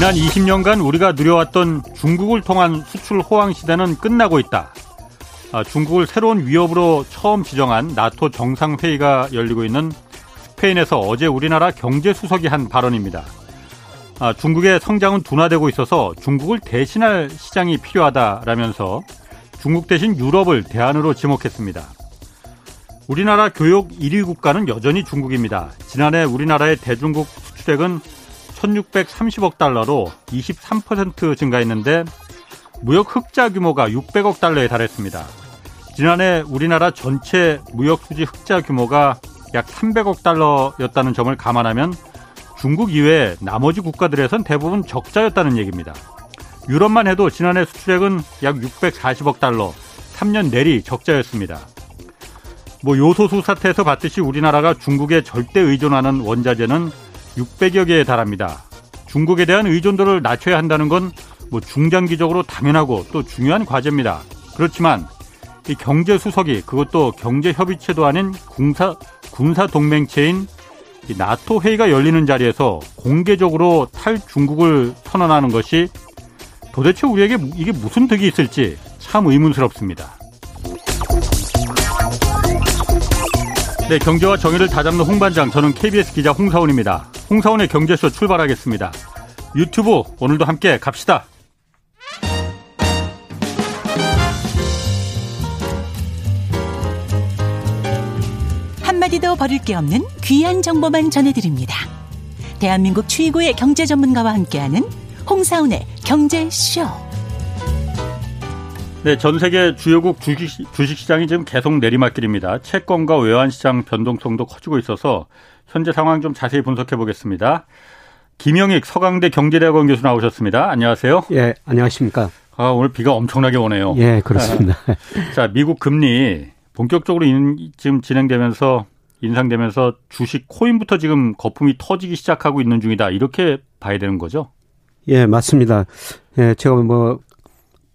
지난 20년간 우리가 누려왔던 중국을 통한 수출 호황 시대는 끝나고 있다. 아, 중국을 새로운 위협으로 처음 지정한 나토 정상회의가 열리고 있는 스페인에서 어제 우리나라 경제수석이 한 발언입니다. 아, 중국의 성장은 둔화되고 있어서 중국을 대신할 시장이 필요하다라면서 중국 대신 유럽을 대안으로 지목했습니다. 우리나라 교육 1위 국가는 여전히 중국입니다. 지난해 우리나라의 대중국 수출액은 1630억 달러로 23% 증가했는데 무역 흑자 규모가 600억 달러에 달했습니다. 지난해 우리나라 전체 무역 수지 흑자 규모가 약 300억 달러였다는 점을 감안하면 중국 이외 나머지 국가들에선 대부분 적자였다는 얘기입니다. 유럽만 해도 지난해 수출액은 약 640억 달러, 3년 내리 적자였습니다. 뭐 요소수 사태에서 봤듯이 우리나라가 중국에 절대 의존하는 원자재는 600여 개에 달합니다. 중국에 대한 의존도를 낮춰야 한다는 건 뭐 중장기적으로 당연하고 또 중요한 과제입니다. 그렇지만 이 경제 수석이 그것도 경제 협의체도 아닌 군사 군사 동맹체인 나토 회의가 열리는 자리에서 공개적으로 탈중국을 선언하는 것이 도대체 우리에게 이게 무슨 득이 있을지 참 의문스럽습니다. 네, 경제와 정의를 다잡는 홍반장, 저는 KBS 기자 홍사원입니다. 홍사원의 경제쇼 출발하겠습니다. 유튜브 오늘도 함께 갑시다. 한마디도 버릴 게 없는 귀한 정보만 전해드립니다. 대한민국 최고의 경제 전문가와 함께하는 홍사운의 경제쇼. 네, 전 세계 주요국 주식, 주식시장이 지금 계속 내리막길입니다. 채권과 외환시장 변동성도 커지고 있어서 현재 상황 좀 자세히 분석해 보겠습니다. 김영익 서강대 경제대학원 교수 나오셨습니다. 안녕하세요. 예, 안녕하십니까. 아, 오늘 비가 엄청나게 오네요. 예, 그렇습니다. 자, 미국 금리 본격적으로 인, 지금 진행되면서 인상되면서 주식 코인부터 지금 거품이 터지기 시작하고 있는 중이다. 이렇게 봐야 되는 거죠? 예, 맞습니다. 예, 제가 뭐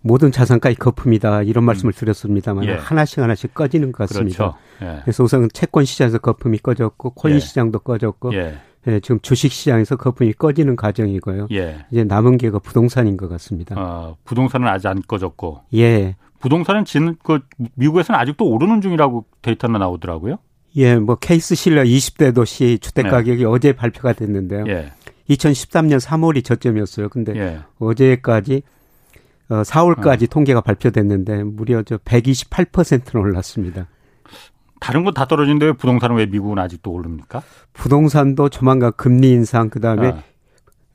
모든 자산가의 거품이다 이런 음. 말씀을 드렸습니다만 예. 하나씩 하나씩 꺼지는 것 같습니다. 그렇죠. 예. 그래서 우선 채권 시장에서 거품이 꺼졌고 코인 예. 시장도 꺼졌고 예. 예, 지금 주식 시장에서 거품이 꺼지는 과정이고요. 예. 이제 남은 게가 부동산인 것 같습니다. 아, 부동산은 아직 안 꺼졌고. 예. 부동산은 지금 그 미국에서는 아직도 오르는 중이라고 데이터가 나오더라고요. 예, 뭐 케이스 실러 20대 도시 주택 네. 가격이 네. 어제 발표가 됐는데요. 예. 2013년 3월이 저점이었어요. 근데 예. 어제까지 어 4월까지 어. 통계가 발표됐는데 무려 저 128%는 올랐습니다. 다른 건 다 떨어진데 왜 부동산은 왜 미국은 아직도 오릅니까? 부동산도 조만간 금리 인상 그다음에 어.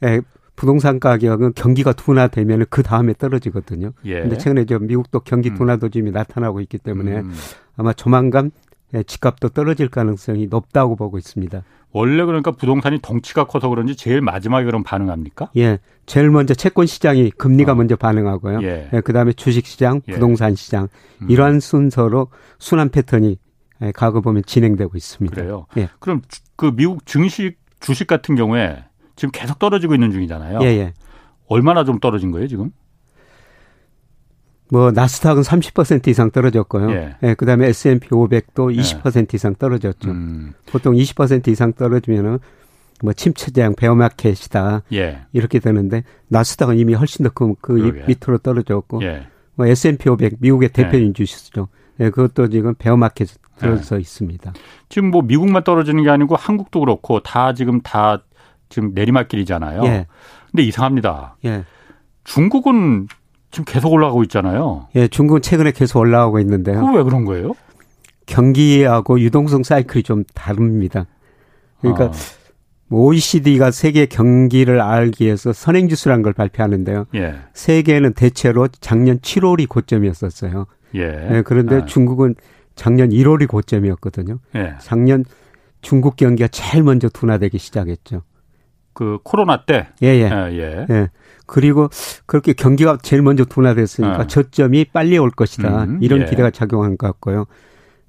예, 부동산 가격은 경기가 둔화되면 그 다음에 떨어지거든요. 예. 근데 최근에 저 미국도 경기 음. 둔화 도짐이 나타나고 있기 때문에 음. 아마 조만간 예, 집값도 떨어질 가능성이 높다고 보고 있습니다. 원래 그러니까 부동산이 덩치가 커서 그런지 제일 마지막에 그럼 반응합니까? 예. 제일 먼저 채권 시장이 금리가 어. 먼저 반응하고요. 예. 예 그다음에 주식 시장, 예. 부동산 시장 음. 이러한 순서로 순환 패턴이 예, 과거 보면 진행되고 있습니다. 그래요. 예. 그럼 그 미국 증시 주식 같은 경우에 지금 계속 떨어지고 있는 중이잖아요. 예, 예. 얼마나 좀 떨어진 거예요, 지금? 뭐 나스닥은 30% 이상 떨어졌고요. 예. 예 그다음에 S&P 500도 20% 예. 이상 떨어졌죠. 음. 보통 20% 이상 떨어지면은 뭐 침체장 베어마켓이다. 예. 이렇게 되는데 나스닥은 이미 훨씬 더그 그 밑으로 떨어졌고 예. 뭐 S&P 500 미국의 예. 대표인 주식수죠. 예, 그것도 지금 베어마켓 들어서 예. 있습니다. 지금 뭐 미국만 떨어지는 게 아니고 한국도 그렇고 다 지금 다 지금 내리막길이잖아요. 예. 근데 이상합니다. 예. 중국은 지금 계속 올라가고 있잖아요. 예, 중국은 최근에 계속 올라가고 있는데요. 왜 그런 거예요? 경기하고 유동성 사이클이 좀 다릅니다. 그러니까 아. OECD가 세계 경기를 알기 위해서 선행지수라는 걸 발표하는데요. 예. 세계는 대체로 작년 7월이 고점이었었어요. 예. 예 그런데 아. 중국은 작년 1월이 고점이었거든요. 예. 작년 중국 경기가 제일 먼저 둔화되기 시작했죠. 그 코로나 때. 예, 예. 예. 예. 예. 그리고 그렇게 경기가 제일 먼저 둔화됐으니까 아. 저점이 빨리 올 것이다. 음, 이런 예. 기대가 작용한 것 같고요.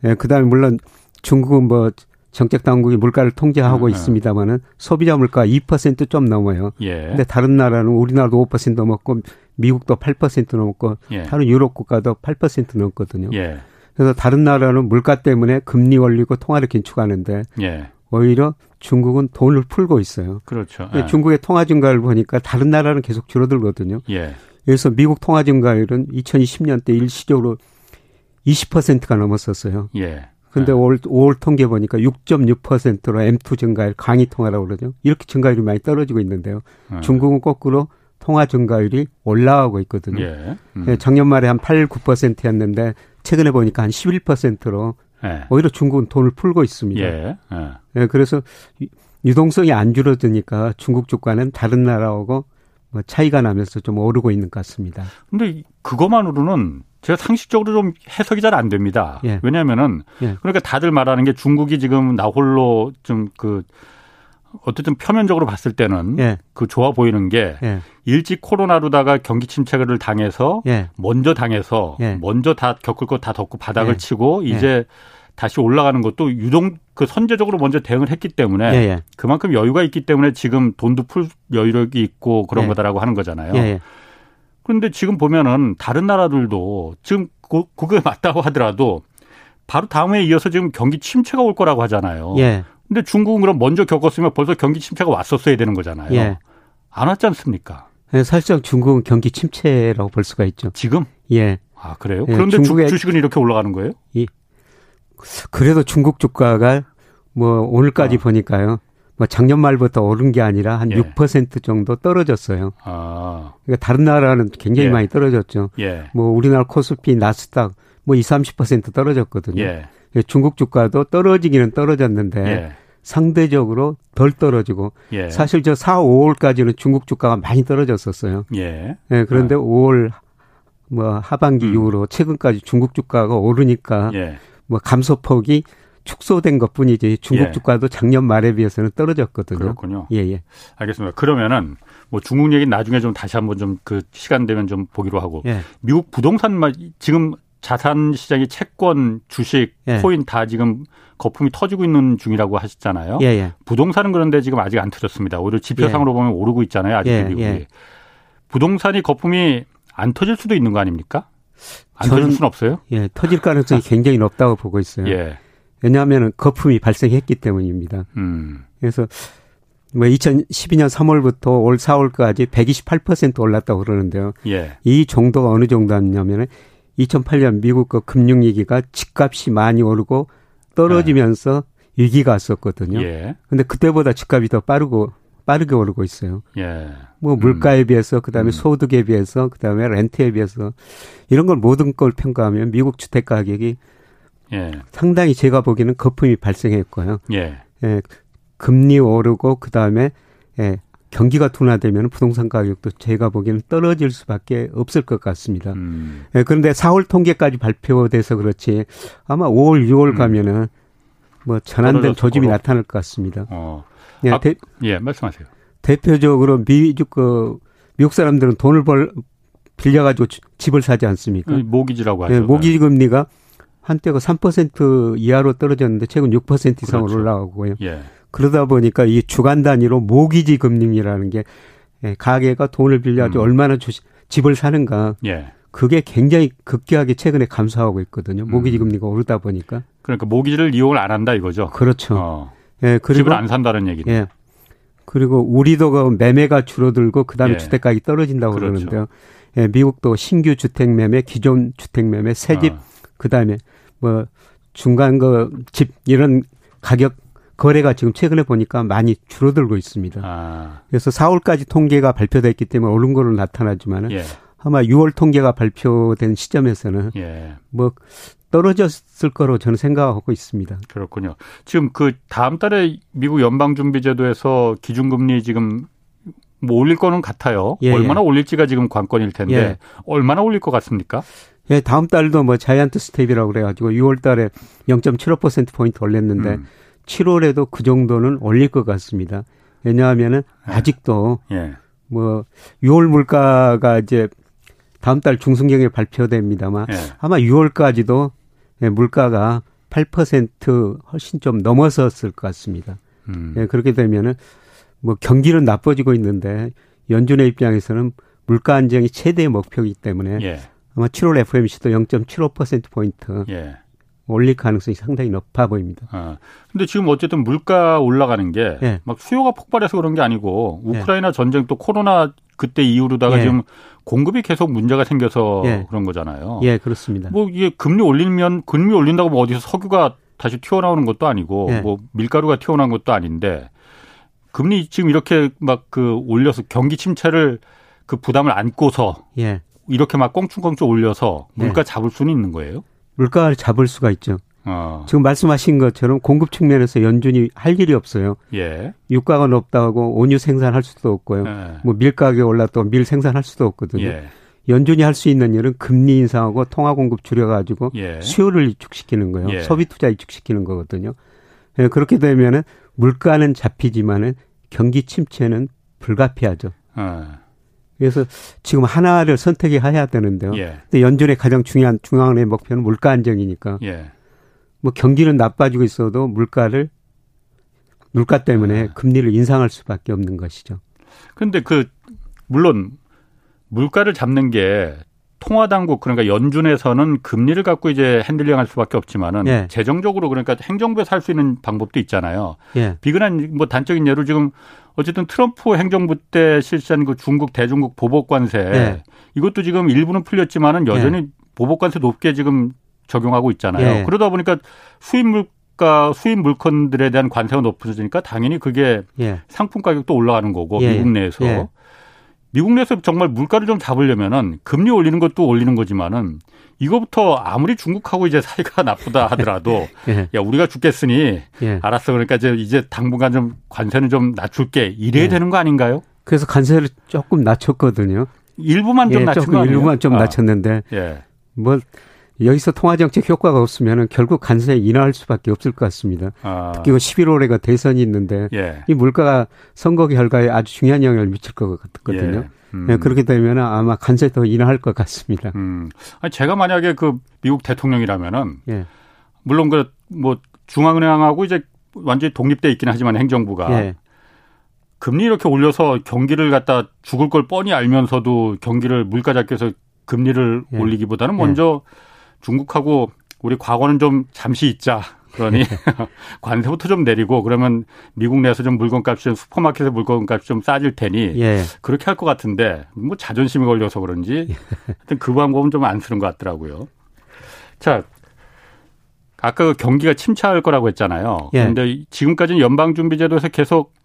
예, 그 다음에 물론 중국은 뭐 정책 당국이 물가를 통제하고 음, 있습니다만은 소비자 물가 2%좀 넘어요. 예. 근데 다른 나라는 우리나라도 5% 넘었고 미국도 8% 넘었고 예. 다른 유럽 국가도 8% 넘거든요. 예. 그래서 다른 나라는 물가 때문에 금리 올리고 통화를 긴축하는데 예. 오히려 중국은 돈을 풀고 있어요. 그렇죠. 예. 중국의 통화 증가율 보니까 다른 나라는 계속 줄어들거든요. 예. 그래서 미국 통화 증가율은 2020년 때 일시적으로 20%가 넘었었어요. 예. 근데 네. 올, 5월 통계 보니까 6.6%로 M2 증가율 강의 통화라고 그러죠. 이렇게 증가율이 많이 떨어지고 있는데요. 네. 중국은 거꾸로 통화 증가율이 올라가고 있거든요. 예. 음. 예, 작년 말에 한 8, 9%였는데 최근에 보니까 한 11%로 예. 오히려 중국은 돈을 풀고 있습니다. 예. 예. 예 그래서 유동성이 안 줄어드니까 중국 주가는 다른 나라하고 뭐 차이가 나면서 좀 오르고 있는 것 같습니다. 근데 그것만으로는 제가 상식적으로 좀 해석이 잘 안 됩니다. 예. 왜냐하면은 예. 그러니까 다들 말하는 게 중국이 지금 나홀로 좀그 어쨌든 표면적으로 봤을 때는 예. 그 좋아 보이는 게 예. 일찍 코로나로다가 경기 침체를 당해서 예. 먼저 당해서 예. 먼저 다 겪을 거 다 덮고 바닥을 치고 이제 다시 올라가는 것도 유동 그 선제적으로 먼저 대응을 했기 때문에 그만큼 여유가 있기 때문에 지금 돈도 풀 여유력이 있고 그런 거다라고 하는 거잖아요. 그런데 지금 보면은 다른 나라들도 지금 그게 맞다고 하더라도 바로 다음에 이어서 지금 경기 침체가 올 거라고 하잖아요. 예. 근데 중국은 그럼 먼저 겪었으면 벌써 경기 침체가 왔었어야 되는 거잖아요. 예. 안 왔지 않습니까? 네, 사실상 중국은 경기 침체라고 볼 수가 있죠. 지금? 예. 아, 그래요? 예, 그런데 중국의 주 식은 이렇게 올라가는 거예요? 예. 그래도 중국 주가가 뭐 오늘까지 어. 보니까요. 뭐 작년 말부터 오른 게 아니라 한 예. 6% 정도 떨어졌어요. 아. 그러니까 다른 나라는 굉장히 예. 많이 떨어졌죠. 예. 뭐 우리나라 코스피, 나스닥 뭐 20, 30% 떨어졌거든요. 예. 예. 중국 주가도 떨어지기는 떨어졌는데 예. 상대적으로 덜 떨어지고 예. 사실 저 4, 5월까지는 중국 주가가 많이 떨어졌었어요. 예. 예 그런데 아. 5월 뭐 하반기 음. 이후로 최근까지 중국 주가가 오르니까 뭐 감소폭이 축소된 것 뿐이지 중국 예. 주가도 작년 말에 비해서는 떨어졌거든요. 그렇군요. 예, 예. 알겠습니다. 그러면은 뭐 중국 얘기 나중에 좀 다시 한번 좀 그 시간 되면 좀 보기로 하고 예. 미국 부동산 지금 자산 시장이 채권, 주식, 예. 코인 다 지금 거품이 터지고 있는 중이라고 하셨잖아요. 예, 예. 부동산은 그런데 지금 아직 안 터졌습니다. 오히려 지표상으로 예. 보면 오르고 있잖아요. 아직 예, 미국이. 예. 부동산이 거품이 안 터질 수도 있는 거 아닙니까? 안 터질 수는 없어요? 예, 터질 가능성이 굉장히 높다고 보고 있어요. 예. 왜냐하면 거품이 발생했기 때문입니다. 음. 그래서 뭐 2012년 3월부터 올 4월까지 128% 올랐다고 그러는데요. 예. 이 정도가 어느 정도냐면은 2008년 미국 그 금융 위기가 집값이 많이 오르고 떨어지면서 예. 위기가 왔었거든요. 예. 근데 그때보다 집값이 더 빠르고 빠르게 오르고 있어요. 예. 뭐 물가에 음. 비해서 그다음에 음. 소득에 비해서 그다음에 렌트에 비해서 이런 걸 모든 걸 평가하면 미국 주택 가격이 예. 상당히 제가 보기에는 거품이 발생했고요. 예. 예. 금리 오르고 그다음에 예. 경기가 둔화되면 부동산 가격도 제가 보기에는 떨어질 수밖에 없을 것 같습니다. 음. 예, 그런데 4월 통계까지 발표돼서 그렇지 아마 5월, 6월 음. 가면은 뭐 전환된 조짐이 나타날 것 같습니다. 어. 예, 아, 대, 예, 말씀하세요. 대표적으로 미국 그 미국 사람들은 돈을 벌 빌려가지고 집을 사지 않습니까? 모기지라고 하죠. 예, 모기지 금리가 한때가 3% 이하로 떨어졌는데 최근 6% 이상으로 그렇죠. 올라가고요. 예. 그러다 보니까 이 주간 단위로 모기지 금리라는 게 예, 가게가 돈을 빌려가지고 음. 얼마나 주시, 집을 사는가. 예. 그게 굉장히 급격하게 최근에 감소하고 있거든요. 모기지 음. 금리가 오르다 보니까. 그러니까 모기지를 이용을 안 한다 이거죠. 그렇죠. 어. 예, 그리고 집을 안 산다는 얘기죠. 예. 그리고 우리도 그 매매가 줄어들고 그다음에 예. 주택 가격이 떨어진다고 그렇죠. 그러는데요. 예, 미국도 신규 주택 매매, 기존 주택 매매, 새집 어. 그다음에 뭐 중간 그집 이런 가격 거래가 지금 최근에 보니까 많이 줄어들고 있습니다. 아. 그래서 4월까지 통계가 발표됐기 때문에 오른 거로 나타나지만은 예. 아마 6월 통계가 발표된 시점에서는 예. 뭐 떨어졌을 거로 저는 생각하고 있습니다. 그렇군요. 지금 그 다음 달에 미국 연방준비제도에서 기준금리 지금 뭐 올릴 거는 같아요. 예, 얼마나 예. 올릴지가 지금 관건일 텐데 예. 얼마나 올릴 것 같습니까? 예, 다음 달도 뭐 giant step이라고 그래가지고 6월 달에 0.75% 포인트 올렸는데 음. 7월에도 그 정도는 올릴 것 같습니다. 왜냐하면은 예. 아직도 예. 뭐 6월 물가가 이제 다음 달 중순경에 발표됩니다만 예. 아마 6월까지도 예, 물가가 8% 훨씬 좀 넘어섰을 것 같습니다. 음. 예, 그렇게 되면은 뭐 경기는 나빠지고 있는데 연준의 입장에서는 물가 안정이 최대의 목표이기 때문에 예. 아마 7월 FMC도 0.75%포인트 예. 올릴 가능성이 상당히 높아 보입니다. 아, 근데 지금 어쨌든 물가 올라가는 게막 예. 수요가 폭발해서 그런 게 아니고 우크라이나 예. 전쟁 또 코로나 그때 이후로다가 예. 지금 공급이 계속 문제가 생겨서 예. 그런 거잖아요. 예, 그렇습니다. 뭐 이게 금리 올리면 금리 올린다고 뭐 어디서 석유가 다시 튀어나오는 것도 아니고 예. 뭐 밀가루가 튀어나온 것도 아닌데 금리 지금 이렇게 막 그 올려서 경기 침체를 그 부담을 안고서 예. 이렇게 막 꽁충꽁충 올려서 물가 예. 잡을 수는 있는 거예요? 물가를 잡을 수가 있죠. 어. 지금 말씀하신 것처럼 공급 측면에서 연준이 할 일이 없어요. 예. 유가가 높다고 온유 생산할 수도 없고요. 예. 뭐 밀가격이 올랐다고 밀 생산할 수도 없거든요. 예. 연준이 할 수 있는 일은 금리 인상하고 통화 공급 줄여가지고 예. 수요를 위축시키는 거예요. 예. 소비 투자 위축시키는 거거든요. 예, 그렇게 되면은 물가는 잡히지만은 경기 침체는 불가피하죠. 어. 그래서 지금 하나를 선택해야 되는데요. 예. 근데 연준의 가장 중요한 중앙의 목표는 물가 안정이니까. 예. 뭐 경기는 나빠지고 있어도 물가를 물가 때문에 아. 금리를 인상할 수밖에 없는 것이죠. 그런데 그 물론 물가를 잡는 게 통화 당국 그러니까 연준에서는 금리를 갖고 이제 핸들링할 수밖에 없지만은 예. 재정적으로 그러니까 행정부에서 할 수 있는 방법도 있잖아요. 예. 비근한 뭐 단적인 예로 지금 어쨌든 트럼프 행정부 때 실시한 그 중국 대중국 보복 관세 예. 이것도 지금 일부는 풀렸지만은 여전히 예. 보복 관세 높게 지금 적용하고 있잖아요. 예. 그러다 보니까 수입 물가 수입 물건들에 대한 관세가 높아지니까 당연히 그게 예. 상품 가격도 올라가는 거고 예. 미국 내에서 예. 미국 내에서 정말 물가를 좀 잡으려면은 금리 올리는 것도 올리는 거지만은 이거부터 아무리 중국하고 이제 사이가 나쁘다 하더라도 예. 야 우리가 죽겠으니 예. 알았어 그러니까 이제 이제 당분간 좀 관세는 좀 낮출게 이래야 예. 되는 거 아닌가요? 그래서 관세를 조금 낮췄거든요. 일부만 좀 낮춘 거 일부만 좀 아. 낮췄는데 뭐 여기서 통화정책 효과가 없으면 결국 관세 인하할 수밖에 없을 것 같습니다. 아. 특히 11월에가 대선이 있는데 예. 이 물가가 선거 결과에 아주 중요한 영향을 미칠 것 같거든요. 예. 음. 네, 그렇게 되면 아마 관세 더 인하할 것 같습니다. 음. 아니, 제가 만약에 그 미국 대통령이라면은 예. 물론 그 뭐 중앙은행하고 이제 완전히 독립돼 있긴 하지만 행정부가 예. 금리 이렇게 올려서 경기를 갖다 죽을 걸 뻔히 알면서도 경기를 물가 잡기 위해서 금리를 예. 올리기보다는 먼저 예. 중국하고 우리 과거는 좀 잠시 있자. 그러니 관세부터 좀 내리고 그러면 미국 내에서 좀 물건값이 좀 슈퍼마켓의 물건값이 좀 싸질 테니 예. 그렇게 할 것 같은데 뭐 자존심이 걸려서 그런지 예. 하여튼 그 방법은 좀 안 쓰는 것 같더라고요. 자, 아까 그 경기가 침체할 거라고 했잖아요. 예. 그런데 지금까지는 연방준비제도에서 계속 어,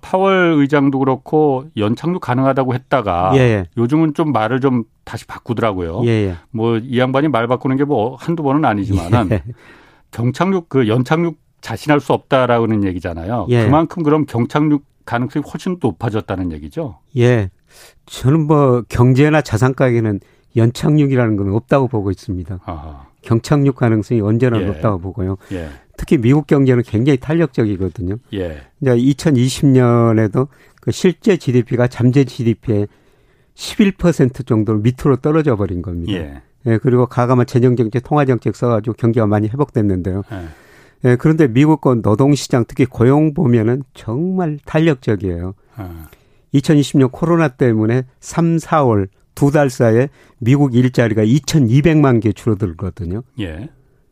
파월 의장도 그렇고 연착륙 가능하다고 했다가 예, 예. 요즘은 좀 말을 좀 다시 바꾸더라고요. 예, 예. 뭐이 양반이 말 바꾸는 게 뭐 한두 번은 아니지만은 예. 경착륙 그 연착륙 자신할 수 없다라는 얘기잖아요. 예. 그만큼 그럼 경착륙 가능성이 훨씬 높아졌다는 얘기죠. 예. 저는 뭐 경제나 자산 가격에는 연착륙이라는 건 없다고 보고 있습니다. 아하. 경착륙 가능성이 언제나 예. 높다고 보고요. 예. 특히 미국 경제는 굉장히 탄력적이거든요. 예. 이제 2020년에도 그 실제 GDP가 잠재 GDP의 11% 정도로 밑으로 떨어져 버린 겁니다. 예. 예 그리고 가감한 재정정책, 통화정책 써가지고 경기가 많이 회복됐는데요. 예. 예 그런데 미국 건 노동시장 특히 고용 보면은 정말 탄력적이에요. 아. 2020년 코로나 때문에 3, 4월 두 달 사이에 미국 일자리가 2,200만 개 줄어들거든요. 예.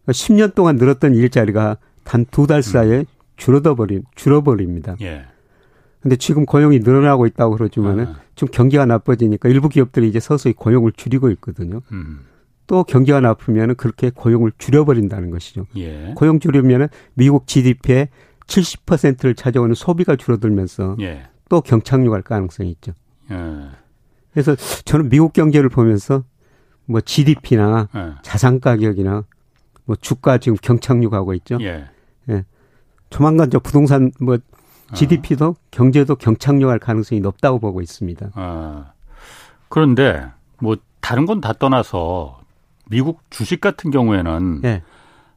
10년 동안 늘었던 일자리가 단 두 달 사이에 음. 줄어들어 버린 줄어버립니다. 예. 근데 지금 고용이 늘어나고 있다고 그러지만은 아. 좀 경기가 나빠지니까 일부 기업들이 이제 서서히 고용을 줄이고 있거든요. 음. 또 경기가 나쁘면은 그렇게 고용을 줄여버린다는 것이죠. 예. 고용 줄이면은 미국 GDP의 70%를 차지하는 소비가 줄어들면서 예. 또 경착륙할 가능성이 있죠. 예. 그래서 저는 미국 경제를 보면서 뭐 GDP나 예. 자산 가격이나 뭐 주가 지금 경착륙하고 있죠. 예. 예. 조만간 저 부동산 뭐 GDP도 어. 경제도 경착륙할 가능성이 높다고 보고 있습니다. 아. 그런데 뭐 다른 건 다 떠나서 미국 주식 같은 경우에는 예.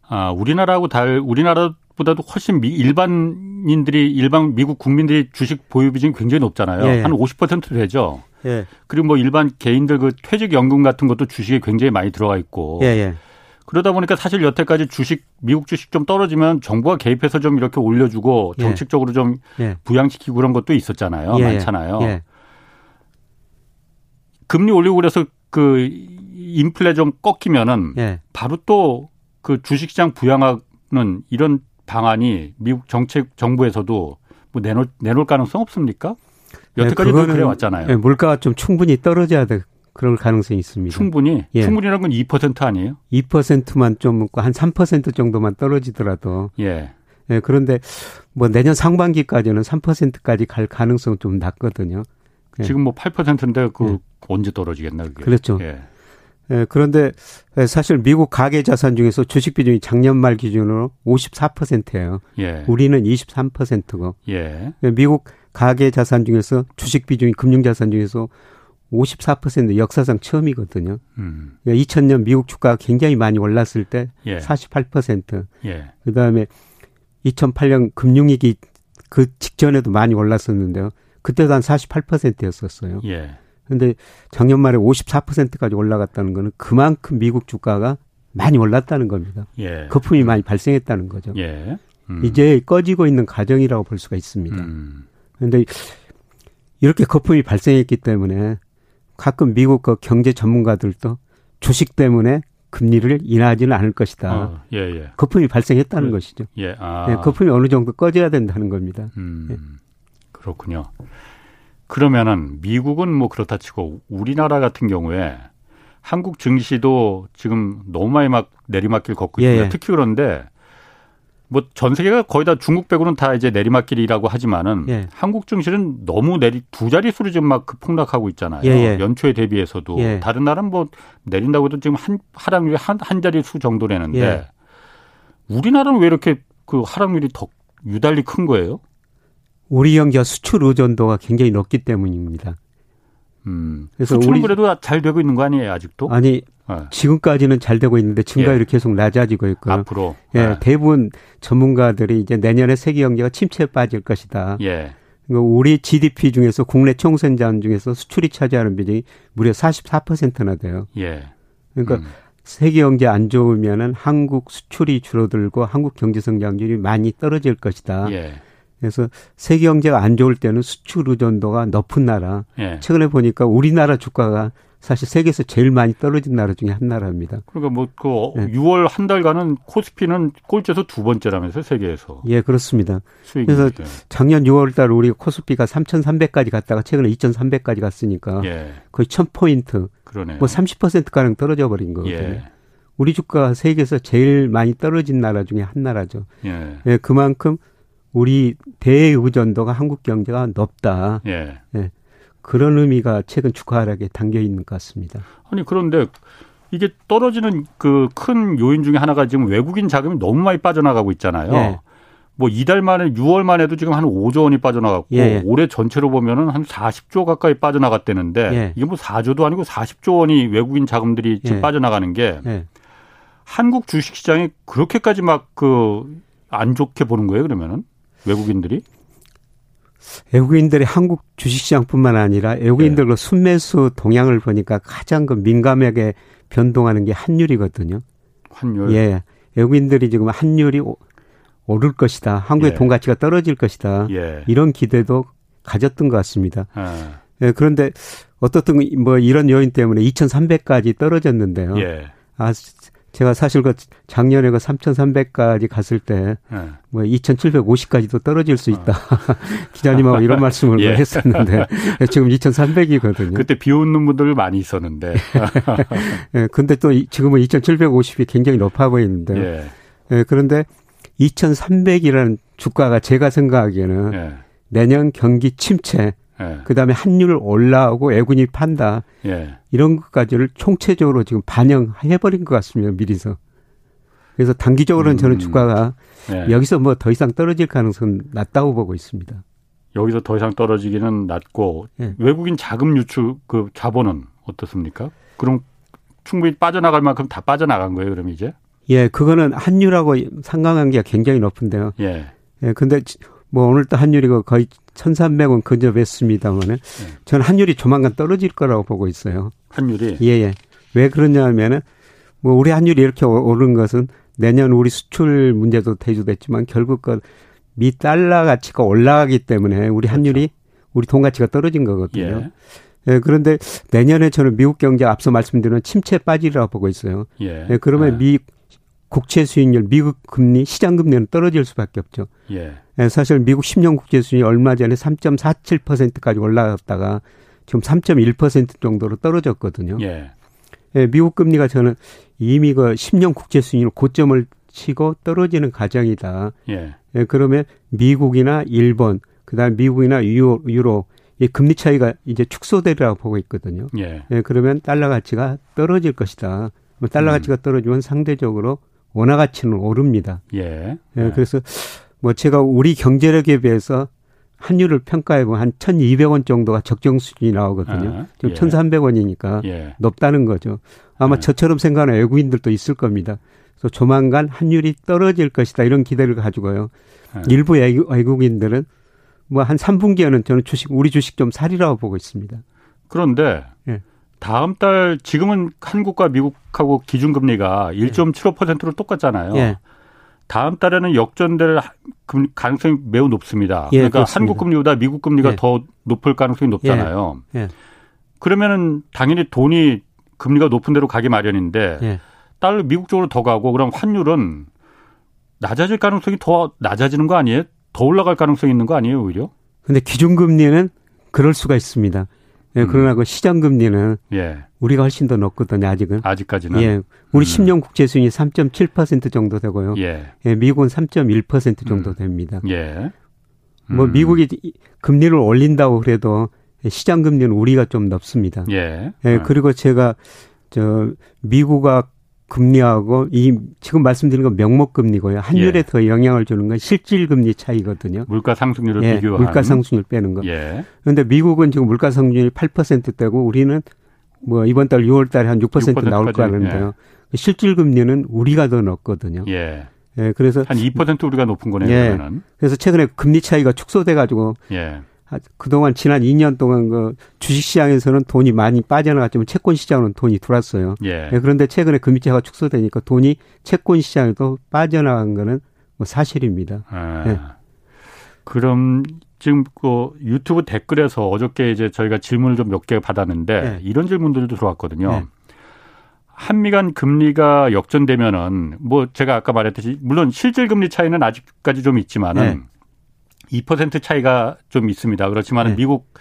아, 우리나라하고 달 우리나라보다도 훨씬 미, 일반인들이 일반 미국 국민들이 주식 보유 비중이 굉장히 높잖아요. 예. 한50% 되죠. 예. 그리고 뭐 일반 개인들 그 퇴직연금 같은 것도 주식에 굉장히 많이 들어가 있고. 예, 예. 그러다 보니까 사실 여태까지 주식 미국 주식 좀 떨어지면 정부가 개입해서 좀 이렇게 올려주고 예. 정책적으로 좀 예. 부양시키고 그런 것도 있었잖아요. 예. 많잖아요. 예. 금리 올리고 그래서 그 인플레 좀 꺾이면은 예. 바로 또 그 주식시장 부양하는 이런 방안이 미국 정책 정부에서도 뭐 내놓 내놓을 가능성 없습니까? 여태까지도 네, 그래 왔잖아요. 네, 물가가 좀 충분히 떨어져야 돼. 그럴 가능성이 있습니다. 충분히 예. 충분이란 건2% 아니에요? 2%만 좀 한 3% 정도만 떨어지더라도 예. 예. 그런데 뭐 내년 상반기까지는 3%까지 갈 가능성은 좀 낮거든요. 예. 지금 뭐 8%인데 그 예. 언제 떨어지겠나 그게. 그렇죠. 예. 예, 그런데 사실 미국 가계 자산 중에서 주식 비중이 작년 말 기준으로 54%예요. 예. 우리는 23%고. 예. 미국 가계 자산 중에서 주식 비중이 금융 자산 중에서 54% 역사상 처음이거든요. 음. 그러니까 2000년 미국 주가가 굉장히 많이 올랐을 때 예. 48%. 예. 그다음에 2008년 금융위기 그 직전에도 많이 올랐었는데요. 그때도 한 48%였었어요. 예. 근데 작년 말에 54%까지 올라갔다는 거는 그만큼 미국 주가가 많이 올랐다는 겁니다. 예. 거품이 많이 발생했다는 거죠. 예. 음. 이제 꺼지고 있는 과정이라고 볼 수가 있습니다. 음. 그런데 이렇게 거품이 발생했기 때문에 가끔 미국 그 경제 전문가들도 주식 때문에 금리를 인하하지는 않을 것이다. 어, 예, 예. 거품이 발생했다는 그, 것이죠. 예, 아. 네, 거품이 어느 정도 꺼져야 된다는 겁니다. 음, 네. 그렇군요. 그러면은 미국은 뭐 그렇다 치고 우리나라 같은 경우에 한국 증시도 지금 너무 많이 막 내리막길 걷고 있습니다. 예, 예. 특히 그런데 뭐 전 세계가 거의 다 중국 빼고는 다 이제 내리막길이라고 하지만은 예. 한국 증시는 너무 내리 두 자릿수로 지금 막 급폭락하고 있잖아요. 예, 예. 연초에 대비해서도 예. 다른 나라는 뭐 내린다고 해도 지금 한 하락률이 한, 한 자릿수 정도라는데 예. 우리나라는 왜 이렇게 그 하락률이 더 유달리 큰 거예요? 우리 경기가 수출 의존도가 굉장히 높기 때문입니다. 음. 그래서 수출은 우리 그래도 잘 되고 있는 거 아니에요 아직도? 아니 네. 지금까지는 잘 되고 있는데 증가율이 예. 계속 낮아지고 있고요. 앞으로 예, 네. 대부분 전문가들이 이제 내년에 세계 경제가 침체에 빠질 것이다. 예. 우리 GDP 중에서 국내 총생산 중에서 수출이 차지하는 비중이 무려 44%나 돼요. 예. 그러니까 음. 세계 경제 안 좋으면은 한국 수출이 줄어들고 한국 경제 성장률이 많이 떨어질 것이다. 예. 그래서 세계 경제가 안 좋을 때는 수출 의존도가 높은 나라. 예. 최근에 보니까 우리나라 주가가 사실 세계에서 제일 많이 떨어진 나라 중에 한 나라입니다. 그러니까 뭐그 네. 6월 한 달간은 코스피는 꼴찌에서 두 번째라면서 세계에서. 예, 그렇습니다. 수익이. 그래서 작년 6월 달 우리 코스피가 3,300까지 갔다가 최근에 2,300까지 갔으니까 예. 거의 1,000포인트. 그러네. 뭐30% 가량 떨어져 버린 거거든요. 예. 우리 주가 세계에서 제일 많이 떨어진 나라 중에 한 나라죠. 예. 예 그만큼 우리 대의존도가 한국 경제가 높다. 예. 예. 그런 의미가 최근 주가 하락에 담겨 있는 것 같습니다. 아니 그런데 이게 떨어지는 그 큰 요인 중에 하나가 지금 외국인 자금이 너무 많이 빠져나가고 있잖아요. 예. 뭐 이달 만에 6월 만에도 지금 한 5조 원이 빠져나갔고 예, 예. 올해 전체로 보면은 한 40조 가까이 빠져나갔다는데 예. 이게 뭐 4조도 아니고 40조 원이 외국인 자금들이 지금 예. 빠져나가는 게 예. 한국 주식 시장이 그렇게까지 막 그 안 좋게 보는 거예요, 그러면은 외국인들이? 외국인들이 한국 주식시장뿐만 아니라 외국인들 네. 그 순매수 동향을 보니까 가장 그 민감하게 변동하는 게 환율이거든요. 환율. 예. 외국인들이 지금 환율이 오를 것이다. 한국의 예. 돈 가치가 떨어질 것이다. 예. 이런 기대도 가졌던 것 같습니다. 아. 예. 그런데 어떻든 뭐 이런 요인 때문에 2,300까지 떨어졌는데요. 예. 아, 제가 사실 그 작년에 그 3,300까지 갔을 때, 네. 뭐 2,750까지도 떨어질 수 있다. 어. 기자님하고 이런 말씀을 예. 했었는데, 지금 2,300이거든요. 그때 비 오는 분들 많이 있었는데. 예, 근데 또 지금은 2,750이 굉장히 높아 보이는데, 예. 예, 그런데 2,300이라는 주가가 제가 생각하기에는 예. 내년 경기 침체, 예. 그다음에 환율 올라오고 애군이 판다. 예. 이런 것까지를 총체적으로 지금 반영해 버린 것 같습니다. 미리서. 그래서 단기적으로는 음. 저는 주가가 예. 여기서 뭐 더 이상 떨어질 가능성은 낮다고 보고 있습니다. 여기서 더 이상 떨어지기는 낮고 예. 외국인 자금 유출 그 자본은 어떻습니까? 그럼 충분히 빠져나갈 만큼 다 빠져나간 거예요, 그럼 이제? 예, 그거는 환율하고 상관관계가 굉장히 높은데요. 예. 예, 근데 뭐 오늘 또 환율이 거의 1,300원 근접했습니다만은 네. 저는 환율이 조만간 떨어질 거라고 보고 있어요. 환율이? 예, 예. 왜 그러냐면은 뭐 우리 환율이 이렇게 오른 것은 내년 우리 수출 문제도 대두됐지만 결국 그미 달러 가치가 올라가기 때문에 우리 환율이 그렇죠. 우리 돈 가치가 떨어진 거거든요. 예. 예, 그런데 내년에 저는 미국 경제 앞서 말씀드린 침체 빠지리라고 보고 있어요. 예. 예 그러면 예. 미 국채 수익률, 미국 금리, 시장 금리는 떨어질 수밖에 없죠. 예. 예 사실 미국 10년 국채 수익이 얼마 전에 3.47%까지 올라갔다가 지금 3.1% 정도로 떨어졌거든요. 예. 예, 미국 금리가 저는 이미 그 10년 국채 수익률 고점을 치고 떨어지는 과정이다. 예. 예 그러면 미국이나 일본, 그다음 미국이나 유로, 유로 이 금리 차이가 이제 축소되리라고 보고 있거든요. 예. 예 그러면 달러 가치가 떨어질 것이다. 뭐 달러 음. 가치가 떨어지면 상대적으로 원화 가치는 오릅니다. 예. 예. 예. 그래서 뭐 제가 우리 경제력에 비해서 환율을 평가해보면 한 1,200원 정도가 적정 수준이 나오거든요. 아, 지금 예. 1,300원이니까 예. 높다는 거죠. 아마 예. 저처럼 생각하는 외국인들도 있을 겁니다. 그래서 조만간 환율이 떨어질 것이다 이런 기대를 가지고요. 예. 일부 외국인들은 뭐 한 3분기에는 저는 주식 우리 주식 좀 살이라고 보고 있습니다. 그런데 예. 다음 달 지금은 한국과 미국하고 기준금리가 1.75%로 똑같잖아요. 예. 다음 달에는 역전될 가능성이 매우 높습니다. 예, 그러니까 그렇습니다. 한국 금리보다 미국 금리가 예. 더 높을 가능성이 높잖아요. 예. 예. 그러면은 당연히 돈이 금리가 높은 대로 가기 마련인데 예. 달러 미국 쪽으로 더 가고 그럼 환율은 낮아질 가능성이 더 낮아지는 거 아니에요? 더 올라갈 가능성이 있는 거 아니에요, 오히려? 근데 기준금리는 그럴 수가 있습니다. 예, 음. 그러나 그 시장 금리는 예. 우리가 훨씬 더 높거든요, 아직은. 아직까지는. 예. 우리 음. 10년 국채 수익이 3.7% 정도 되고요. 예. 예 미국은 3.1% 정도 음. 됩니다. 예. 뭐 음. 미국이 금리를 올린다고 그래도 시장 금리는 우리가 좀 높습니다. 예. 예. 그리고 제가 저 미국과 금리하고 이 지금 말씀드린 건 명목 금리고요. 환율에 예. 더 영향을 주는 건 실질 금리 차이거든요. 물가 상승률을 예, 비교한 물가 상승률 빼는 거. 예. 그런데 미국은 지금 물가 상승률이 8%대고 우리는 뭐 이번 달 6월 달에 한 6% 나올 거 하는데요. 예. 실질 금리는 우리가 더 높거든요. 예. 예, 그래서 한 2% 우리가 높은 거네요. 예. 그러면. 그래서 최근에 금리 차이가 축소돼 가지고 예. 그동안 지난 2년 동안 그 주식시장에서는 돈이 많이 빠져나갔지만 채권 시장은 돈이 들어왔어요. 예. 네, 그런데 최근에 금리차가 축소되니까 돈이 채권 시장에도 빠져나간 거는 뭐 사실입니다. 아. 네. 그럼 지금 그 유튜브 댓글에서 어저께 이제 저희가 질문을 좀 몇 개 받았는데 네. 이런 질문들도 들어왔거든요. 네. 한미 간 금리가 역전되면은 뭐 제가 아까 말했듯이 물론 실질 금리 차이는 아직까지 좀 있지만은 네. 2% 차이가 좀 있습니다. 그렇지만 네. 미국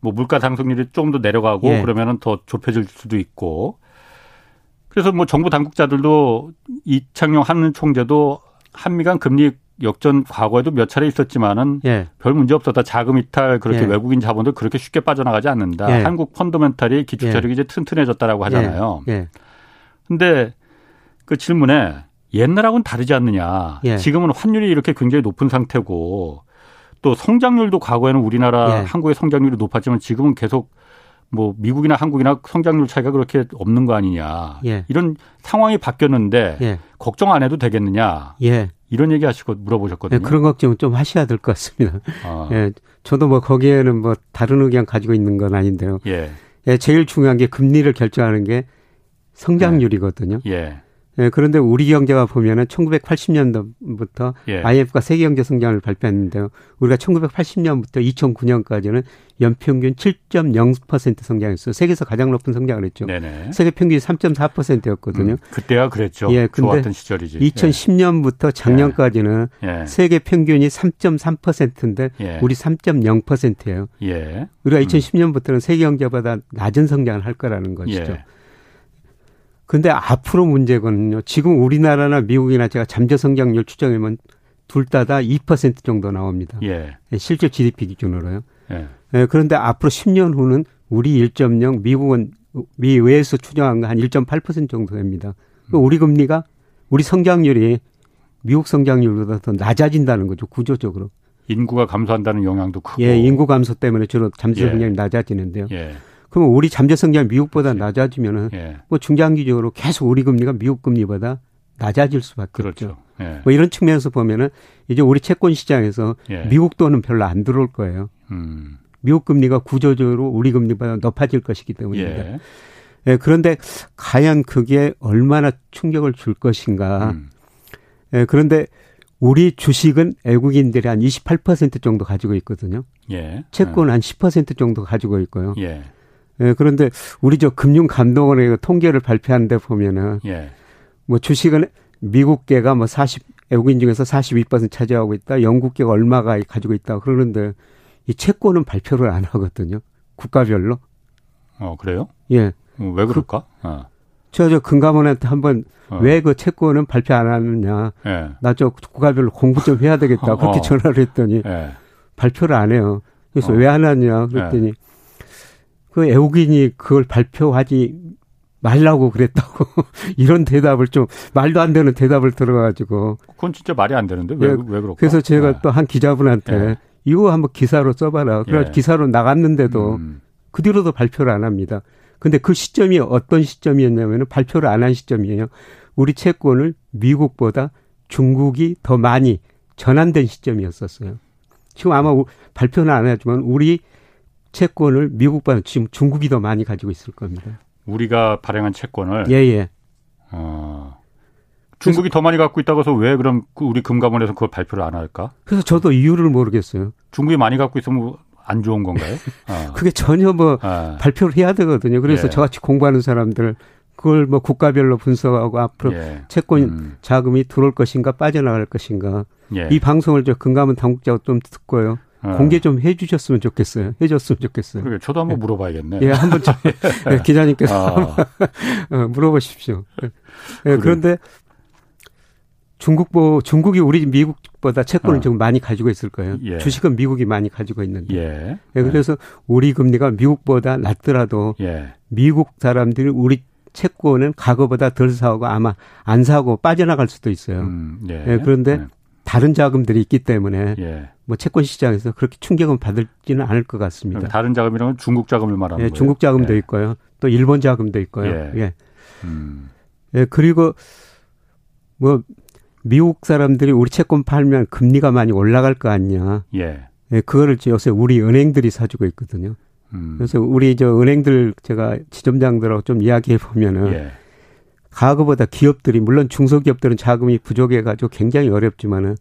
뭐 물가 상승률이 조금 더 내려가고 네. 그러면은 더 좁혀질 수도 있고 그래서 뭐 정부 당국자들도 이창용 한 총재도 한미 간 금리 역전 과거에도 몇 차례 있었지만은 예. 별 문제 없었다. 자금 이탈 그렇게 예. 외국인 자본들 그렇게 쉽게 빠져나가지 않는다. 예. 한국 펀더멘탈이 기초 자력이 예. 이제 튼튼해졌다라고 하잖아요. 예. 예. 근데 그 질문에 옛날하고는 다르지 않느냐. 지금은 환율이 이렇게 굉장히 높은 상태고 또 성장률도 과거에는 우리나라 예. 한국의 성장률이 높았지만 지금은 계속 뭐 미국이나 한국이나 성장률 차이가 그렇게 없는 거 아니냐. 예. 이런 상황이 바뀌었는데 예. 걱정 안 해도 되겠느냐. 예. 이런 얘기 하시고 물어보셨거든요. 네, 그런 걱정은 좀 하셔야 될 것 같습니다. 아. 예. 저도 뭐 거기에는 뭐 다른 의견 가지고 있는 건 아닌데요. 예. 예 제일 중요한 게 금리를 결정하는 게 성장률이거든요. 예. 예, 그런데 우리 경제가 보면은 1980년도부터 예. IMF가 세계 경제 성장을 발표했는데요. 우리가 1980년부터 2009년까지는 연평균 7.0% 성장했어요. 세계에서 가장 높은 성장을 했죠. 네네. 세계 평균이 3.4%였거든요. 음, 그때가 그랬죠. 예, 근데 좋았던 시절이지. 2010년부터 작년까지는 예. 세계 평균이 3.3%인데 예. 우리 3.0%예요. 예. 우리가 2010년부터는 세계 경제보다 낮은 성장을 할 거라는 것이죠. 예. 근데 앞으로 문제거든요. 지금 우리나라나 미국이나 제가 잠재 성장률 추정하면 둘 다 다 2% 정도 나옵니다. 예. 예. 실제 GDP 기준으로요. 예. 예. 그런데 앞으로 10년 후는 우리 1.0, 미국은 미 외에서 추정한 거 한 1.8% 정도 됩니다. 음. 우리 금리가 우리 성장률이 미국 성장률보다 더 낮아진다는 거죠. 구조적으로. 인구가 감소한다는 영향도 크고. 예, 인구 감소 때문에 주로 잠재 성장이 예. 낮아지는데요. 예. 그럼 우리 잠재 성장 미국보다. 낮아지면은 예. 뭐 중장기적으로 계속 우리 금리가 미국 금리보다 낮아질 수밖에 그렇죠. 없죠. 예. 뭐 이런 측면에서 보면은 이제 우리 채권 시장에서 예. 미국 돈은 별로 안 들어올 거예요. 음. 미국 금리가 구조적으로 우리 금리보다 높아질 것이기 때문입니다. 예. 예, 그런데 과연 그게 얼마나 충격을 줄 것인가. 음. 예, 그런데 우리 주식은 외국인들이 한 28% 정도 가지고 있거든요. 예. 채권 은한10% 정도 가지고 있고요. 예. 예, 그런데 우리 저 금융감독원의 그 통계를 발표한 데 보면은 예. 뭐 주식은 미국계가 뭐 40, 외국인 중에서 42% 차지하고 있다. 영국계가 얼마가 가지고 있다. 그러는데 이 채권은 발표를 안 하거든요. 국가별로. 어, 그래요? 예. 어, 왜 그럴까? 그, 어. 저, 저, 금감원한테 한번 어. 왜그 채권은 발표 안 하느냐. 예. 나저 국가별로 공부 좀 해야 되겠다. 그렇게 어. 전화를 했더니 예. 발표를 안 해요. 그래서 어. 왜안 하냐. 그랬더니 예. 그 외국인이 그걸 발표하지 말라고 그랬다고 이런 대답을 좀 말도 안 되는 대답을 들어가지고 그건 진짜 말이 안 되는데 왜, 예, 왜 그럴까? 그래서 제가 네. 또한 기자분한테 예. 이거 한번 기사로 써봐라. 그래 예. 기사로 나갔는데도 음. 그 뒤로도 발표를 안 합니다. 근데 그 시점이 어떤 시점이었냐면 발표를 안 한 시점이에요. 우리 채권을 미국보다 중국이 더 많이 전환된 시점이었었어요. 지금 아마 발표는 안 하지만 우리 채권을 미국보다 지금 중국이 더 많이 가지고 있을 겁니다. 우리가 발행한 채권을 예예. 예. 어, 중국이 더 많이 갖고 있다고 해서 왜 그럼 그 우리 금감원에서 그걸 발표를 안 할까? 그래서 저도 이유를 모르겠어요. 중국이 많이 갖고 있으면 안 좋은 건가요? 어. 그게 전혀 뭐 아. 발표를 해야 되거든요. 그래서 예. 저같이 공부하는 사람들 그걸 뭐 국가별로 분석하고 앞으로 예. 채권 음. 자금이 들어올 것인가 빠져나갈 것인가 예. 이 방송을 저 금감원 당국자가 좀 듣고요. 어. 공개 좀 해주셨으면 좋겠어요. 해줬으면 좋겠어요. 그러게 저도 한번 예. 물어봐야겠네. 예, 한번 좀 예, 기자님께서 아. 어, 물어보십시오. 예, 그런데 중국보 중국이 우리 미국보다 채권을 어. 좀 많이 가지고 있을 거예요. 예. 주식은 미국이 많이 가지고 있는데. 예. 예, 그래서 우리 금리가 미국보다 낮더라도 예. 미국 사람들이 우리 채권은 과거보다 덜 사고 아마 안 사고 빠져나갈 수도 있어요. 음, 예. 예. 그런데 네. 다른 자금들이 있기 때문에 예. 뭐 채권 시장에서 그렇게 충격은 받을지는 않을 것 같습니다. 다른 자금이라면 중국 자금을 말하는 예, 거예요. 중국 자금도 예. 있고요. 또 일본 자금도 있고요. 예. 예. 음. 예. 그리고 뭐 미국 사람들이 우리 채권 팔면 금리가 많이 올라갈 거 아니냐. 예. 예 그거를 요새 우리 은행들이 사주고 있거든요. 음. 그래서 우리 저 은행들 제가 지점장들하고 좀 이야기해 보면은 예. 과거보다 기업들이 물론 중소기업들은 자금이 부족해 가지고 굉장히 어렵지만은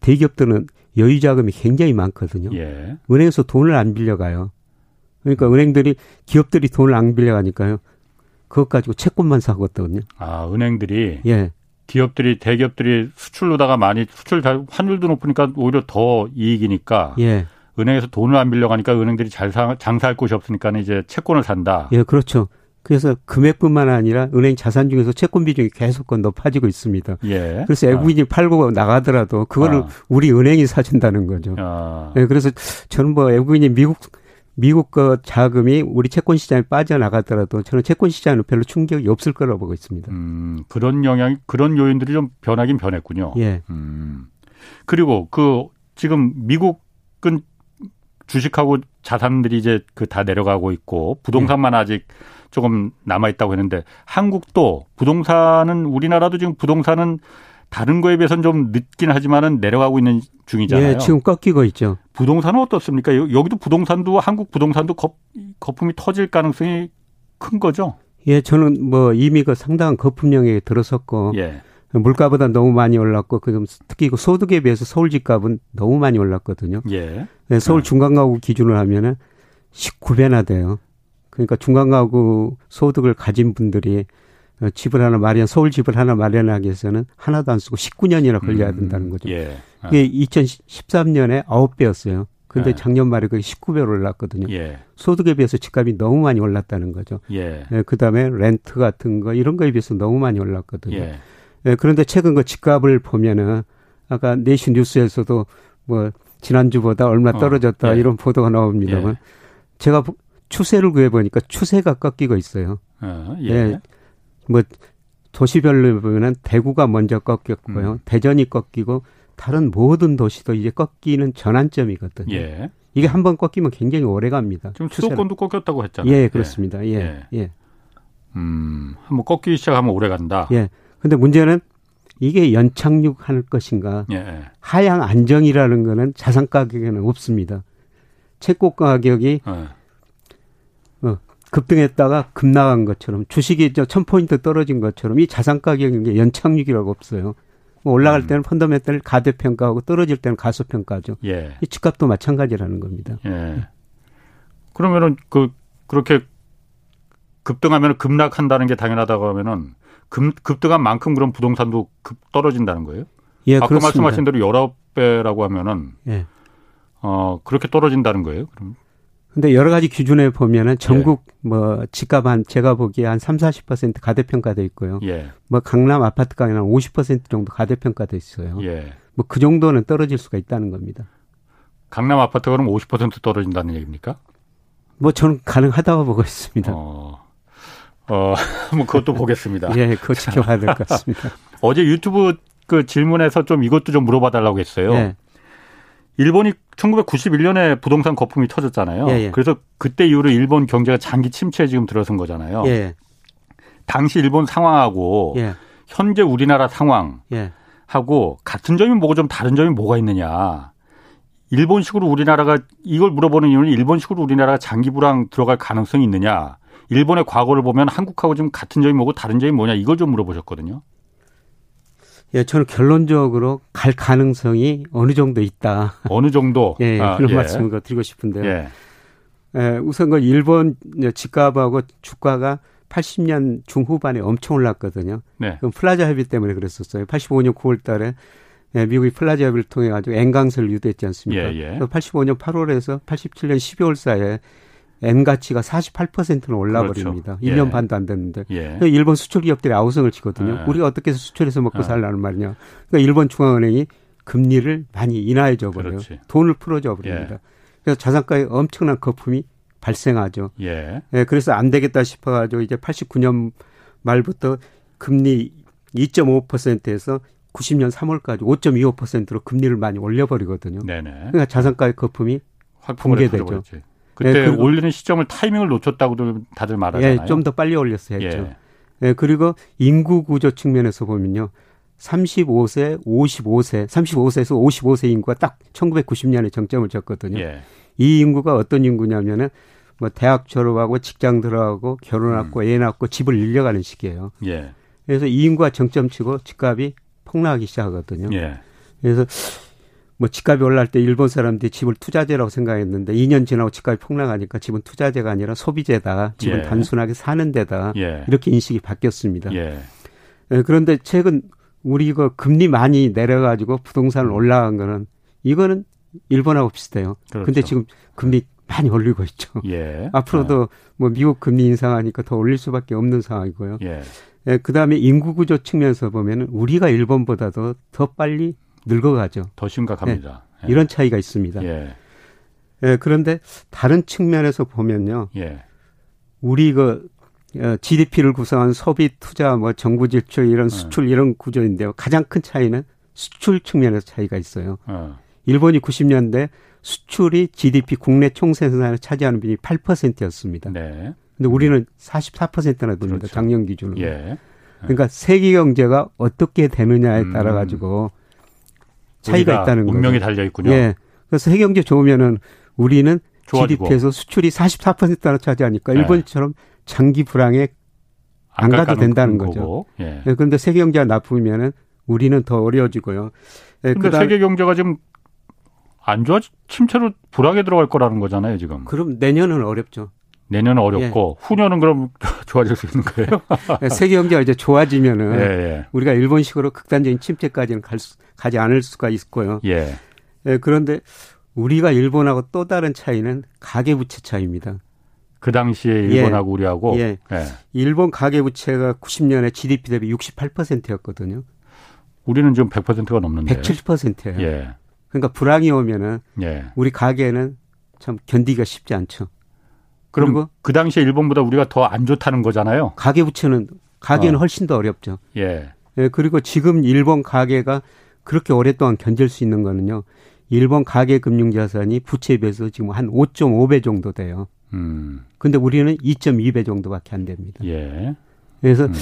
대기업들은 여유 자금이 굉장히 많거든요. 예. 은행에서 돈을 안 빌려가요. 그러니까 은행들이 기업들이 돈을 안 빌려가니까요. 그것 가지고 채권만 사거든요. 아, 은행들이 예. 기업들이 대기업들이 수출로다가 많이 수출 환율도 높으니까 오히려 더 이익이니까 예. 은행에서 돈을 안 빌려가니까 은행들이 잘 사, 장사할 곳이 없으니까 이제 채권을 산다. 예, 그렇죠. 그래서 금액뿐만 아니라 은행 자산 중에서 채권 비중이 계속 높아지고 있습니다. 예. 그래서 외국인이 아. 팔고 나가더라도 그거를 아. 우리 은행이 사준다는 거죠. 아. 네, 그래서 저는 뭐 외국인이 미국 미국 거 자금이 우리 채권 시장에 빠져나가더라도 저는 채권 시장은 별로 충격이 없을 거라고 보고 있습니다. 음, 그런 영향, 그런 요인들이 좀 변하긴 변했군요. 예. 음. 그리고 그 지금 미국은 주식하고 자산들이 이제 그 다 내려가고 있고 부동산만 예. 아직 조금 남아 있다고 했는데 한국도 부동산은 우리나라도 지금 부동산은 다른 거에 비해서는 좀 늦긴 하지만은 내려가고 있는 중이잖아요. 예, 지금 꺾이고 있죠. 부동산은 어떻습니까? 여기도 부동산도 한국 부동산도 거, 거품이 터질 가능성이 큰 거죠. 예, 저는 뭐 이미 그 상당한 거품 영역에 들어섰고 예. 물가보다 너무 많이 올랐고 그 특히 그 소득에 비해서 서울 집값은 너무 많이 올랐거든요. 예. 네, 서울 중간 가구 기준으로 하면은 19배나 돼요. 그러니까 중간 가구 소득을 가진 분들이 집을 하나 마련, 서울 집을 하나 마련하기 위해서는 하나도 안 쓰고 19년이나 걸려야 음, 된다는 거죠. 예. 아. 이게 2013년에 9배였어요. 근데 예. 작년 말에 그게 19배로 올랐거든요. 예. 소득에 비해서 집값이 너무 많이 올랐다는 거죠. 예. 네, 그다음에 렌트 같은 거 이런 거에 비해서 너무 많이 올랐거든요. 예. 네, 그런데 최근 그 집값을 보면은 아까 내시 뉴스에서도 뭐 지난주보다 얼마 어, 떨어졌다 어, 예. 이런 보도가 나옵니다만 예. 제가 추세를 구해 보니까 추세가 꺾이고 있어요. 어, 예. 예. 뭐 도시별로 보면은 대구가 먼저 꺾였고요. 음. 대전이 꺾이고 다른 모든 도시도 이제 꺾이는 전환점이거든요. 예. 이게 한 번 꺾이면 굉장히 오래 갑니다. 지금 수도권도 꺾였다고 했잖아요. 예, 그렇습니다. 예. 예. 예. 음, 한번 꺾이기 시작하면 오래 간다. 예. 근데 문제는 이게 연착륙 할 것인가. 예. 하향 안정이라는 거는 자산 가격에는 없습니다. 채권 가격이 예. 어, 급등했다가 급나간 것처럼 주식이 저 1000포인트 떨어진 것처럼 이 자산 가격인 연착륙이라고 없어요. 뭐 올라갈 음. 때는 펀더멘탈 가대평가하고 떨어질 때는 가소평가죠. 예. 이 집값도 마찬가지라는 겁니다. 예. 그러면은 그 그렇게 급등하면 급락한다는 게 당연하다고 하면은 급, 급등한 만큼 그런 부동산도 급 떨어진다는 거예요? 예, 아까 그렇습니다. 말씀하신 대로 19배라고 하면은 예. 어, 그렇게 떨어진다는 거예요? 그럼 근데 여러 가지 기준에 보면은 전국 예. 뭐 집값 한 제가 보기에 한 3, 40% 가대평가돼 있고요. 예. 뭐 강남 아파트 가격은 한 50% 정도 가대평가돼 있어요. 예. 뭐 그 정도는 떨어질 수가 있다는 겁니다. 강남 아파트가 그럼 50% 떨어진다는 얘기입니까? 뭐 저는 가능하다고 보고 있습니다. 어, 어, 뭐 그것도 보겠습니다. 예, 그거 지켜봐야 될 것 같습니다. 어제 유튜브 그 질문에서 좀 이것도 좀 물어봐 달라고 했어요. 예. 일본이 1991년에 부동산 거품이 터졌잖아요. 예, 예. 그래서 그때 이후로 일본 경제가 장기 침체에 지금 들어선 거잖아요. 예. 당시 일본 상황하고 예. 현재 우리나라 상황하고 예. 같은 점이 뭐고 좀 다른 점이 뭐가 있느냐. 일본식으로 우리나라가 이걸 물어보는 이유는 일본식으로 우리나라가 장기 불황 들어갈 가능성이 있느냐. 일본의 과거를 보면 한국하고 좀 같은 점이 뭐고 다른 점이 뭐냐 이걸 좀 물어보셨거든요. 예, 저는 결론적으로 갈 가능성이 어느 정도 있다. 어느 정도? 예, 아, 그런 예. 말씀을 드리고 싶은데요. 예. 예, 우선 그 일본 집값하고 주가가 80년 중후반에 엄청 올랐거든요. 네. 그럼 플라자 합의 때문에 그랬었어요. 85년 9월 달에 예, 미국이 플라자 합의를 통해 가지고 엔강세를 유도했지 않습니까? 예, 예. 85년 8월에서 87년 12월 사이에 엔 가치가 48%는 올라버립니다. 그렇죠. 1년 예. 반도 안 됐는데. 예. 일본 수출 기업들이 아우성을 치거든요. 예. 우리가 어떻게 해서 수출해서 먹고 예. 살라는 말이냐. 그러니까 일본 중앙은행이 금리를 많이 인하해 줘 버려요. 돈을 풀어 줘 버립니다. 예. 그래서 자산가에 엄청난 거품이 발생하죠. 예. 예. 그래서 안 되겠다 싶어 가지고 이제 89년 말부터 금리 2.5%에서 90년 3월까지 5.25%로 금리를 많이 올려 버리거든요. 네네. 그러니까 자산가의 거품이 붕괴되죠. 그때 예, 올리는 시점을 타이밍을 놓쳤다고도 다들 말하잖아요. 예, 좀 더 빨리 올렸어야 했죠. 예. 예, 그리고 인구 구조 측면에서 보면요. 35세, 55세, 35세에서 55세 인구가 딱 1990년에 정점을 쳤거든요. 예. 이 인구가 어떤 인구냐면은 뭐 대학 졸업하고 직장 들어가고 결혼하고 음. 애 낳고 집을 늘려가는 시기예요. 예. 그래서 이 인구가 정점 치고 집값이 폭락하기 시작하거든요. 예. 그래서 뭐 집값이 올라갈 때 일본 사람들이 집을 투자재라고 생각했는데 2년 지나고 집값이 폭락하니까 집은 투자재가 아니라 소비재다. 집은 예. 단순하게 사는 데다. 예. 이렇게 인식이 바뀌었습니다. 예. 예. 그런데 최근 우리 이거 금리 많이 내려가지고 부동산 올라간 거는 이거는 일본하고 비슷해요. 그렇죠. 근데 지금 금리 많이 올리고 있죠. 예. 앞으로도 어. 뭐 미국 금리 인상하니까 더 올릴 수밖에 없는 상황이고요. 예. 예, 그다음에 인구 구조 측면에서 보면은 우리가 일본보다도 더 빨리 늙어가죠. 더 심각합니다. 네. 예. 이런 차이가 있습니다. 예. 예. 그런데 다른 측면에서 보면요. 예. 우리 그 GDP를 어, 구성한 소비, 투자, 뭐 정부 지출 이런 예. 수출 이런 구조인데요. 가장 큰 차이는 수출 측면에서 차이가 있어요. 어. 일본이 90년대 수출이 GDP 국내 총생산을 차지하는 비율이 8%였습니다. 네. 근데 우리는 44%나 됩니다. 그렇죠. 작년 기준으로. 예. 그러니까 세계 경제가 어떻게 되느냐에 따라 가지고 음. 차이가 있다는 거죠. 운명이 달려 있군요. 예. 그래서 해외 경제 좋으면은 우리는 좋아지고. GDP에서 수출이 44%나 차지하니까 네. 일본처럼 장기 불황에 안 가도 된다는 거죠. 예. 예. 그런데 세계 경제가 나쁘면은 우리는 더 어려워지고요. 예, 그런데 세계 경제가 지금 안 좋아 침체로 불황에 들어갈 거라는 거잖아요, 지금. 그럼 내년은 어렵죠. 내년은 어렵고 예. 후년은 그럼 좋아질 수 있는 거예요? 예, 세계 경제가 이제 좋아지면은 예, 예. 우리가 일본식으로 극단적인 침체까지는 갈 수, 가지 않을 수가 있고요. 예. 예. 그런데 우리가 일본하고 또 다른 차이는 가계 부채 차이입니다. 그 당시에 예. 일본하고 우리하고 예. 일본 가계 부채가 90년에 GDP 대비 68%였거든요. 우리는 지금 100%가 넘는데 170%예요. 예. 그러니까 불황이 오면은 우리 가계는 참 견디기가 쉽지 않죠. 그럼 그 당시에 일본보다 우리가 더 안 좋다는 거잖아요. 가계 부채는 가계는 어. 훨씬 더 어렵죠. 예. 예. 그리고 지금 일본 가계가 그렇게 오랫동안 견딜 수 있는 거는요. 일본 가계 금융 자산이 부채에 비해서 지금 한 5.5배 정도 돼요. 음. 근데 우리는 2.2배 정도밖에 안 됩니다. 예. 그래서 음.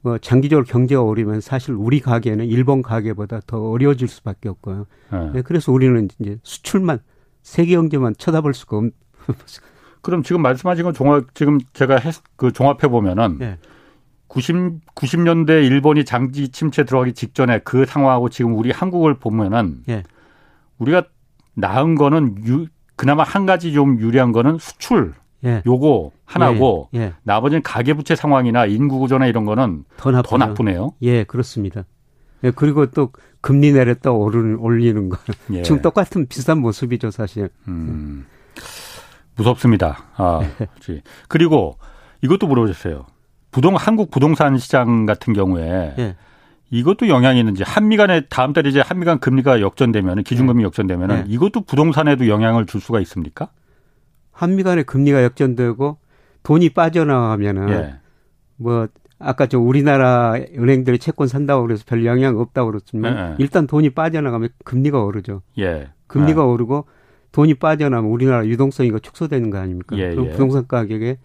뭐 장기적으로 경제가 오르면 사실 우리 가계는 일본 가계보다 더 어려워질 수밖에 없고요. 예. 네, 그래서 우리는 이제 수출만 세계 경제만 쳐다볼 수가 없. 그럼 지금 말씀하신 건 종합 지금 제가 해, 그 종합해 보면은 네. 90 90년대 일본이 장기 침체 들어가기 직전에 그 상황하고 지금 우리 한국을 보면은 네. 우리가 나은 거는 유, 그나마 한 가지 좀 유리한 거는 수출. 예. 요거 하나고 예. 예. 나머지는 가계부채 상황이나 인구 구조나 이런 거는 더, 더 나쁘네요. 예, 그렇습니다. 예, 그리고 또 금리 내렸다 오르는 올리는 거 예. 지금 똑같은 비슷한 모습이죠, 사실. 음, 무섭습니다. 아, 그리고 이것도 물어보셨어요. 부동 한국 부동산 시장 같은 경우에 예. 이것도 영향이 있는지 한미 간에 다음 달에 이제 한미 간 금리가 역전되면 기준금리 예. 역전되면 예. 이것도 부동산에도 영향을 줄 수가 있습니까? 한미 간의 금리가 역전되고 돈이 빠져나가면은 예. 뭐 아까 저 우리나라 은행들이 채권 산다고 그래서 별 영향 없다고 그랬지만 예, 예. 일단 돈이 빠져나가면 금리가 오르죠. 예. 금리가 예. 오르고 돈이 빠져나면 우리나라 유동성이 축소되는 거 아닙니까? 예, 그럼 예. 부동산 가격에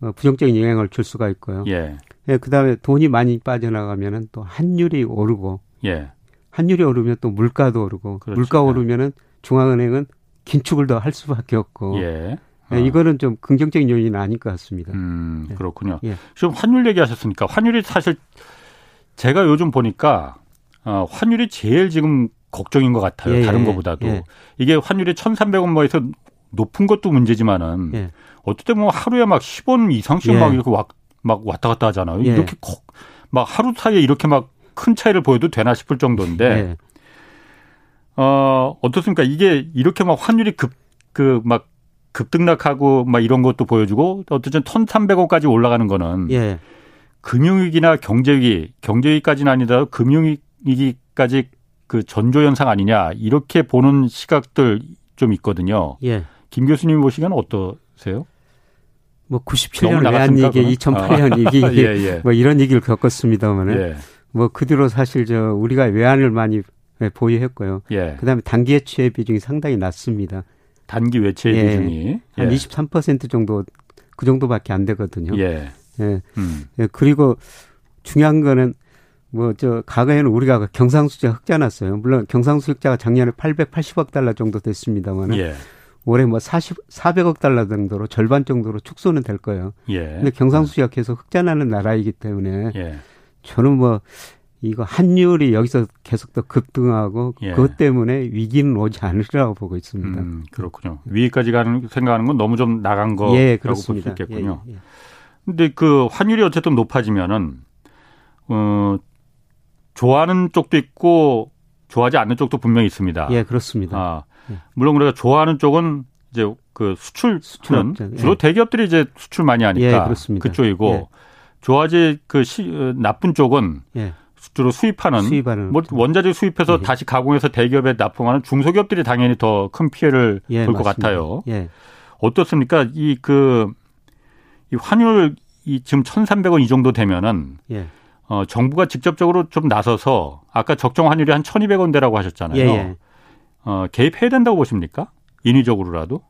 어, 부정적인 영향을 줄 수가 있고요. 예. 예, 그다음에 돈이 많이 빠져나가면은 또 환율이 오르고 예. 환율이 오르면 또 물가도 오르고 그렇죠. 물가 오르면은 중앙은행은 긴축을 더 할 수밖에 없고 예. 예, 아. 이거는 좀 긍정적인 요인은 아닐 것 같습니다. 음, 예. 그렇군요. 예. 지금 환율 얘기하셨으니까 환율이 사실 제가 요즘 보니까 어, 환율이 제일 지금 걱정인 것 같아요. 예, 다른 예, 것보다도 예. 이게 환율이 1,300원 뭐에서 높은 것도 문제지만은 예. 어쨌든 뭐 하루에 막 10원 이상씩 막 이렇게 와, 막 왔다 갔다 하잖아요. 이렇게 막 하루 사이에 이렇게 막 큰 차이를 보여도 되나 싶을 정도인데 어 어떻습니까? 이게 이렇게 막 환율이 급 그 막 급등락하고 막 이런 것도 보여주고 어쨌든 1,300억까지 올라가는 거는 예. 금융위기나 경제위기, 경제위기까지는 아니더라도 금융위기까지 그 전조 현상 아니냐 이렇게 보는 시각들 좀 있거든요. 예. 김 교수님 보시기에는 어떠세요? 뭐 97년 외환 위기, 2008년 위기 예, 예. 뭐 이런 얘기를 겪었습니다만은 예. 뭐그 뒤로 사실 저 우리가 외환을 많이 보유했고요. 예. 그다음에 단기 해취의 비중이 상당히 낮습니다. 단기 외채 예. 비중이 한 예. 23% 정도 그 정도밖에 안 되거든요. 예. 예. 음. 예. 그리고 중요한 거는 뭐 저 과거에는 우리가 경상수지 흑자 났어요. 물론 경상수 흑자가 작년에 880억 달러 정도 됐습니다만 예. 올해 뭐 40, 400억 달러 정도로 절반 정도로 축소는 될 거예요. 예. 근데 경상수지가 계속 흑자 나는 나라이기 때문에 예. 저는 뭐 이거 환율이 여기서 계속 더 급등하고 예. 그것 때문에 위기는 오지 않으리라고 보고 있습니다. 음, 그렇군요. 위기까지 가는 생각하는 건 너무 좀 나간 거라고 예, 볼수 있겠군요. 예, 예. 근데 그 환율이 어쨌든 높아지면은 어 좋아하는 쪽도 있고 좋아하지 않는 쪽도 분명히 있습니다. 예, 그렇습니다. 아, 예. 물론 우리가 좋아하는 쪽은 이제 그 수출 수출은 예. 주로 대기업들이 이제 수출 많이 하니까 그쪽이고 좋아지 그 시, 어, 나쁜 쪽은 주로 수입하는, 수입하는 뭐 원자재 수입해서 예. 다시 가공해서 대기업에 납품하는 중소기업들이 당연히 더 큰 피해를 예, 볼것 같아요. 예. 어떻습니까? 이그 이 환율 이 지금 1,300원 이 정도 되면은 예. 어 정부가 직접적으로 좀 나서서 아까 적정 환율이 한 1,200원대라고 하셨잖아요. 예, 예. 어 개입해야 된다고 보십니까? 인위적으로라도?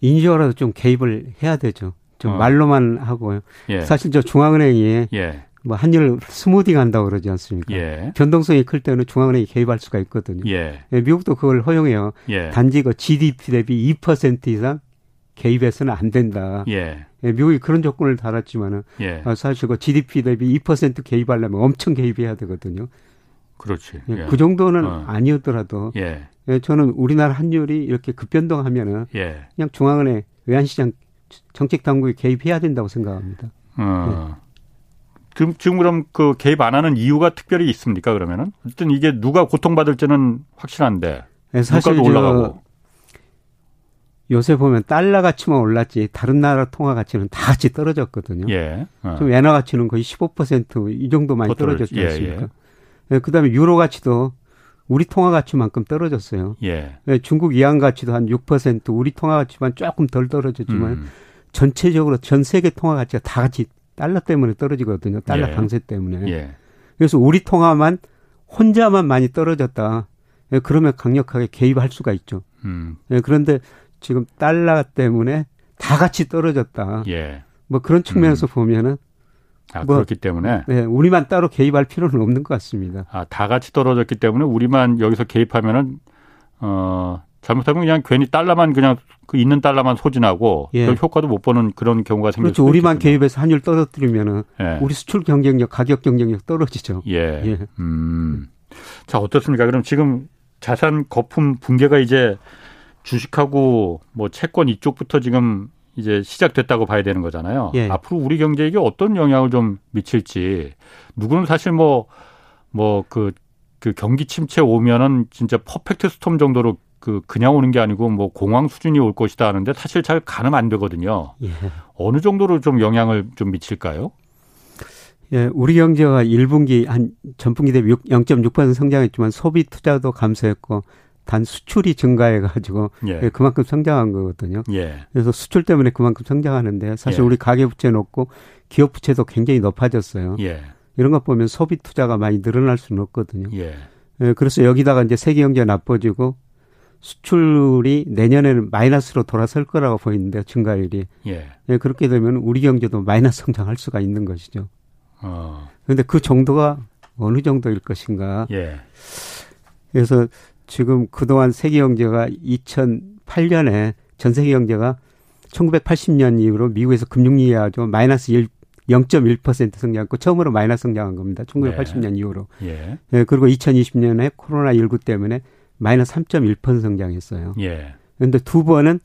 인위적으로라도 좀 개입을 해야 되죠. 좀 어. 말로만 하고요. 예. 사실 저 중앙은행이 예. 뭐 한일 스무딩 한다고 그러지 않습니까? 예. 변동성이 클 때는 중앙은행이 개입할 수가 있거든요. 예. 예 미국도 그걸 허용해요. 예. 단지 그 GDP 대비 2% 이상 개입해서는 안 된다. 예. 예 미국이 그런 조건을 달았지만은 예. 아, 사실 그 GDP 대비 2% 개입하려면 엄청 개입해야 되거든요. 그렇지. 예. 예. 그 정도는 어. 아니었더라도 예. 예. 저는 우리나라 환율이 이렇게 급변동하면은 그냥 중앙은행 외환시장 정책 당국이 개입해야 된다고 생각합니다. 어. 지금, 지금 그럼 그 개입 안 하는 이유가 특별히 있습니까? 그러면은 어쨌든 이게 누가 고통받을지는 확실한데 네, 사실 올라가고 요새 보면 달러 가치만 올랐지 다른 나라 통화 가치는 다 같이 떨어졌거든요. 예. 어. 좀 엔화 가치는 거의 15%이 정도 많이 떨어졌지 예, 않습니까? 예, 예. 그다음에 유로 가치도 우리 통화 가치만큼 떨어졌어요. 예. 예 중국 이안 가치도 한 6% 우리 통화 가치만 조금 덜 떨어졌지만 음. 전체적으로 전 세계 통화 가치가 다 같이 달러 때문에 떨어지거든요. 달러 예. 강세 때문에. 예. 그래서 우리 통화만 혼자만 많이 떨어졌다. 예, 그러면 강력하게 개입할 수가 있죠. 음. 예, 그런데 지금 달러 때문에 다 같이 떨어졌다. 예. 뭐 그런 측면에서 음. 보면은 아, 뭐, 그렇기 때문에 네, 우리만 따로 개입할 필요는 없는 것 같습니다. 아, 다 같이 떨어졌기 때문에 우리만 여기서 개입하면은 어 잘못하면 그냥 괜히 달러만 그냥 그 있는 달러만 소진하고 예. 별 효과도 못 보는 그런 경우가 생길 그렇죠. 우리만 있겠군요. 개입해서 환율 떨어뜨리면은 예. 우리 수출 경쟁력, 가격 경쟁력 떨어지죠. 예. 예. 음. 자 어떻습니까? 그럼 지금 자산 거품 붕괴가 이제 주식하고 뭐 채권 이쪽부터 지금 이제 시작됐다고 봐야 되는 거잖아요. 예. 앞으로 우리 경제에게 어떤 영향을 좀 미칠지 누구는 사실 뭐뭐그그 경기 침체 오면은 진짜 퍼펙트 스톰 정도로 그 그냥 오는 게 아니고 뭐 공황 수준이 올 것이다 하는데 사실 잘 가늠 안 되거든요. 예. 어느 정도로 좀 영향을 좀 미칠까요? 예, 우리 경제가 1분기 한 전분기 대비 0.6% 성장했지만 소비 투자도 감소했고 단 수출이 증가해 가지고 예. 예. 그만큼 성장한 거거든요. 예. 그래서 수출 때문에 그만큼 성장하는데 사실 예. 우리 가계 부채 높고 기업 부채도 굉장히 높아졌어요. 예. 이런 것 보면 소비 투자가 많이 늘어날 수는 없거든요. 예. 예 그래서 여기다가 이제 세계 경제가 나빠지고 수출이 내년에는 마이너스로 돌아설 거라고 보이는데 증가율이. 예. 예. 그렇게 되면 우리 경제도 마이너스 성장할 수가 있는 것이죠. 어. 그런데 그 정도가 어느 정도일 것인가. 예. 그래서 지금 그동안 세계 경제가 2008년에 전 세계 경제가 1980년 이후로 미국에서 금융위기 가지고 마이너스 1 0.1% 성장했고 처음으로 마이너스 성장한 겁니다. 1980년 네. 이후로. 예. 예. 그리고 2020년에 코로나 19 때문에 마이너스 3.1% 성장했어요. 예. 그런데 두 번은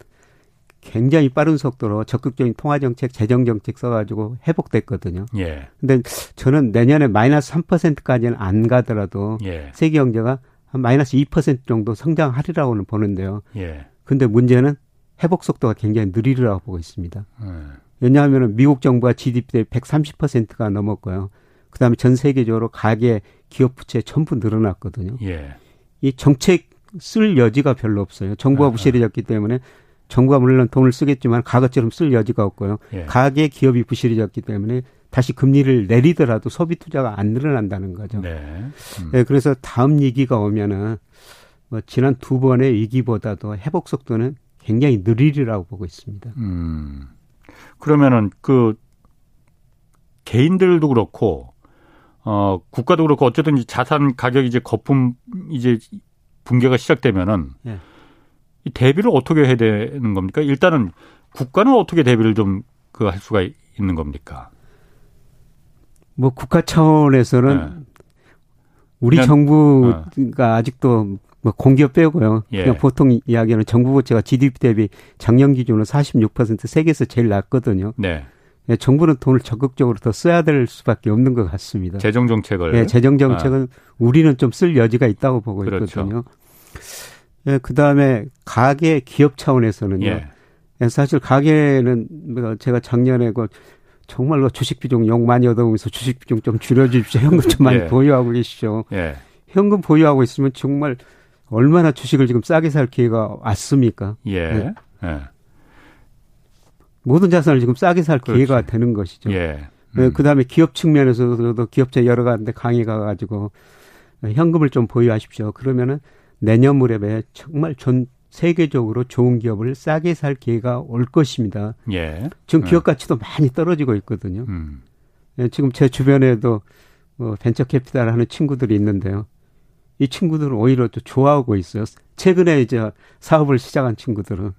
굉장히 빠른 속도로 적극적인 통화 정책, 재정 정책 써가지고 회복됐거든요. 예. 근데 저는 내년에 마이너스 3%까지는 안 가더라도 예. 세계 경제가 한 마이너스 2% 정도 성장하리라고는 보는데요. 예. 근데 문제는 회복 속도가 굉장히 느리리라고 보고 있습니다. 예. 왜냐하면 미국 정부가 GDP 대비 130%가 넘었고요. 그다음에 전 세계적으로 가계 기업 부채 전부 늘어났거든요. 예. 이 정책 쓸 여지가 별로 없어요. 정부가 아, 부실해졌기 때문에 정부가 물론 돈을 쓰겠지만 과거처럼 쓸 여지가 없고요. 예. 가계 기업이 부실해졌기 때문에 다시 금리를 내리더라도 소비 투자가 안 늘어난다는 거죠. 네. 음. 네 그래서 다음 위기가 오면은 뭐 지난 두 번의 위기보다도 회복 속도는 굉장히 느리리라고 보고 있습니다. 음. 그러면은 그 개인들도 그렇고 어 국가도 그렇고 어쨌든 자산 가격이 이제 거품 이제 붕괴가 시작되면은 네. 이 대비를 어떻게 해야 되는 겁니까? 일단은 국가는 어떻게 대비를 좀 그 할 수가 있는 겁니까? 뭐 국가 차원에서는 네. 우리 그냥, 정부가 어. 아직도 뭐 공기업 빼고요. 예. 그냥 보통 이야기하는 정부 부채가 GDP 대비 작년 기준으로 46% 세계에서 제일 낮거든요. 네. 네. 정부는 돈을 적극적으로 더 써야 될 수밖에 없는 것 같습니다. 재정 정책을. 네, 재정 정책은 아. 우리는 좀 쓸 여지가 있다고 보고 그렇죠. 있거든요. 네, 그 다음에 가계 기업 차원에서는요. 예. 네, 사실 가계는 뭐 제가 작년에 그 정말로 주식 비중 욕 많이 얻어보면서 주식 비중 좀 줄여주십시오. 현금 좀 많이 예. 보유하고 계시죠. 예. 현금 보유하고 있으면 정말 얼마나 주식을 지금 싸게 살 기회가 왔습니까? 예. 네. 예. 모든 자산을 지금 싸게 살 그렇지. 기회가 되는 것이죠. 예. 네, 음. 그 다음에 기업 측면에서도 기업체 여러 가지 강의 가가지고 현금을 좀 보유하십시오. 그러면은 내년 무렵에 정말 전 세계적으로 좋은 기업을 싸게 살 기회가 올 것입니다. 예. 지금 기업 네. 가치도 많이 떨어지고 있거든요. 음. 예, 지금 제 주변에도 뭐 벤처 캐피탈 하는 친구들이 있는데요. 이 친구들은 오히려 또 좋아하고 있어요. 최근에 이제 사업을 시작한 친구들은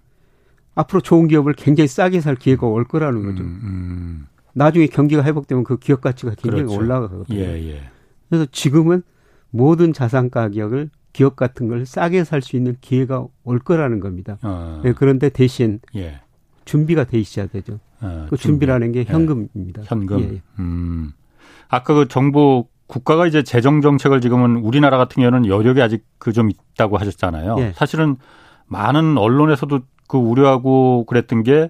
앞으로 좋은 기업을 굉장히 싸게 살 기회가 올 거라는 거죠. 음, 음. 나중에 경기가 회복되면 그 기업 가치가 굉장히 그렇죠. 올라가거든요. 예, 예. 그래서 지금은 모든 자산 가격을 기업 같은 걸 싸게 살 수 있는 기회가 올 거라는 겁니다. 어. 네, 그런데 대신 예. 준비가 돼 있어야 되죠. 어, 그 준비. 준비라는 게 예. 현금입니다. 예. 현금. 예. 음. 아까 그 정부 국가가 이제 재정 정책을 지금은 우리나라 같은 경우는 여력이 아직 그 좀 있다고 하셨잖아요. 예. 사실은 많은 언론에서도 그 우려하고 그랬던 게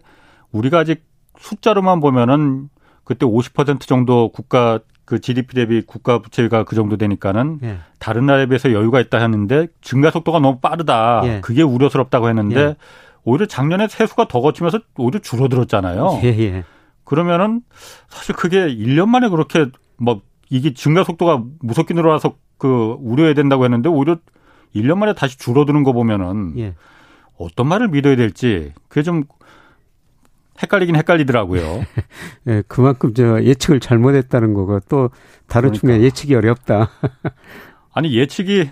우리가 아직 숫자로만 보면은 그때 50% 정도 국가 그 GDP 대비 국가 부채가 그 정도 되니까는 예. 다른 나라에 비해서 여유가 있다 했는데 증가 속도가 너무 빠르다. 예. 그게 우려스럽다고 했는데 예. 오히려 작년에 세수가 더 거치면서 오히려 줄어들었잖아요. 예, 예. 그러면은 사실 그게 1년 만에 그렇게 뭐 이게 증가 속도가 무섭게 늘어나서 그 우려해야 된다고 했는데 오히려 1년 만에 다시 줄어드는 거 보면은 예. 어떤 말을 믿어야 될지 그게 좀 헷갈리긴 헷갈리더라고요. 네, 그만큼 저 예측을 잘못했다는 거고 또 다른 그러니까. 측면 예측이 어렵다. 아니 예측이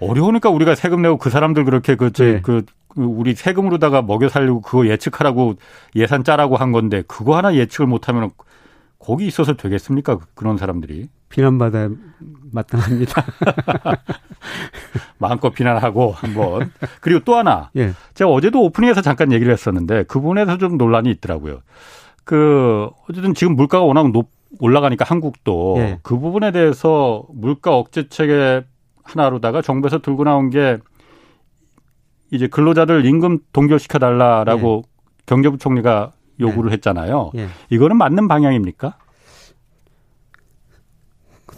어려우니까 우리가 세금 내고 그 사람들 그렇게 그, 저, 네. 그, 그 우리 세금으로다가 먹여 살리고 그거 예측하라고 예산 짜라고 한 건데 그거 하나 예측을 못하면 거기 있어서 되겠습니까? 그런 사람들이. 비난받아 마땅합니다. 마음껏 비난하고 한번. 그리고 또 하나. 예. 제가 어제도 오프닝에서 잠깐 얘기를 했었는데 그 부분에서 좀 논란이 있더라고요. 그 어쨌든 지금 물가가 워낙 높 올라가니까 한국도 예. 그 부분에 대해서 물가 억제책의 하나로다가 정부에서 들고 나온 게 이제 근로자들 임금 동결시켜 달라라고 예. 경제부총리가 요구를 예. 했잖아요. 예. 이거는 맞는 방향입니까?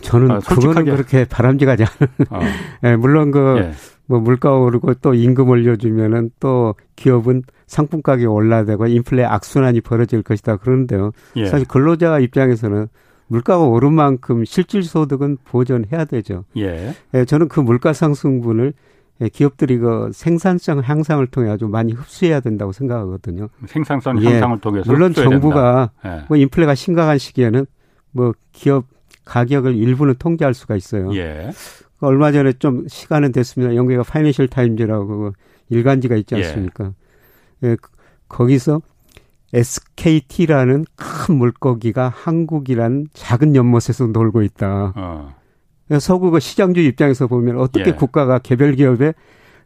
저는 아, 그거는 그렇게 바람직하지 않은. 어. 예, 물론 그, 예. 뭐 물가 오르고 또 임금 올려주면은 또 기업은 상품 가격이 올라되고 인플레 악순환이 벌어질 것이다. 그런데요. 예. 사실 근로자 입장에서는 물가가 오른 만큼 실질 소득은 보전해야 되죠. 예. 예 저는 그 물가 상승분을 예, 기업들이 그 생산성 향상을 통해 아주 많이 흡수해야 된다고 생각하거든요. 생산성 향상을 예. 통해서 물론 정부가 예. 뭐 인플레가 심각한 시기에는 뭐 기업 가격을 일부는 통제할 수가 있어요. 예. 그 얼마 전에 좀 시간은 됐습니다. 영국의 파이낸셜 타임즈라고 그 일간지가 있지 예. 않습니까? 예. 예 거기서 SKT라는 큰 물고기가 한국이란 작은 연못에서 놀고 있다. 어. 서구가 시장주의 입장에서 보면 어떻게 예. 국가가 개별 기업의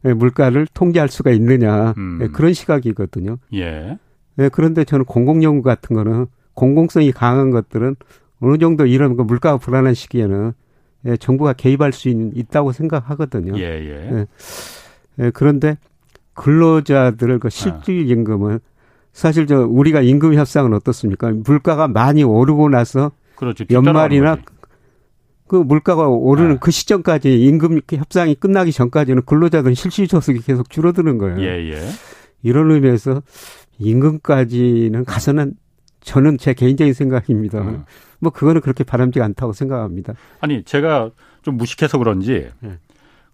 물가를 통제할 수가 있느냐 음. 예, 그런 시각이거든요. 예. 예. 그런데 저는 공공연구 같은 거는 공공성이 강한 것들은 어느 정도 이런 그 물가가 불안한 시기에는 예, 정부가 개입할 수 있, 있다고 생각하거든요. 예, 예. 예. 예 그런데 근로자들 그 실질 임금은 사실 저 우리가 임금 협상은 어떻습니까? 물가가 많이 오르고 나서 그렇죠. 연말이나 그 물가가 오르는 네. 그 시점까지 임금 협상이 끝나기 전까지는 근로자들은 실질 소득이 계속 줄어드는 거예요. 예, 예. 이런 의미에서 임금까지는 가서는 저는 제 개인적인 생각입니다. 음. 뭐 그거는 그렇게 바람직 않다고 생각합니다. 아니 제가 좀 무식해서 그런지 네.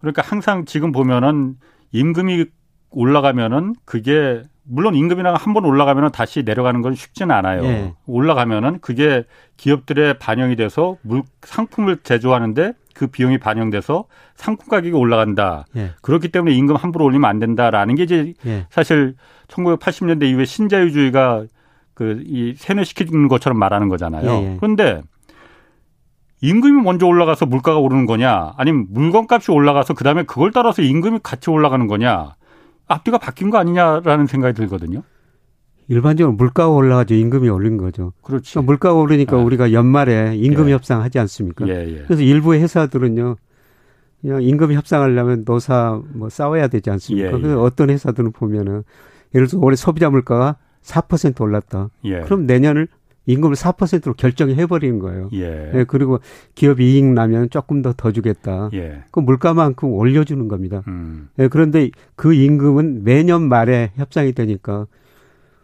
그러니까 항상 지금 보면은 임금이 올라가면은 그게 물론 임금이나 한번 올라가면은 다시 내려가는 건 쉽지는 않아요. 네. 올라가면은 그게 기업들의 반영이 돼서 물 상품을 제조하는데 그 비용이 반영돼서 상품 가격이 올라간다. 네. 그렇기 때문에 임금 함부로 올리면 안 된다라는 게 이제 네. 사실 1980년대 이후에 신자유주의가 그 이 세뇌시키는 것처럼 말하는 거잖아요. 예, 예. 그런데 임금이 먼저 올라가서 물가가 오르는 거냐, 아니면 물건값이 올라가서 그 다음에 그걸 따라서 임금이 같이 올라가는 거냐, 앞뒤가 바뀐 거 아니냐라는 생각이 들거든요. 일반적으로 물가가 올라가죠. 임금이 오른 거죠. 그렇지. 그러니까 물가가 오르니까 네. 우리가 연말에 임금 예. 협상 하지 않습니까? 예, 예. 그래서 일부 회사들은요, 그냥 임금 협상하려면 노사 뭐 싸워야 되지 않습니까? 예, 그래서 예. 어떤 회사들은 보면은 예를 들어서 올해 소비자 물가가 4% 올랐다. 예. 그럼 내년을 임금을 4%로 결정해 버리는 거예요. 예. 예. 그리고 기업 이익 나면 조금 더 더 주겠다. 예. 그 물가만큼 올려주는 겁니다. 음. 예, 그런데 그 임금은 매년 말에 협상이 되니까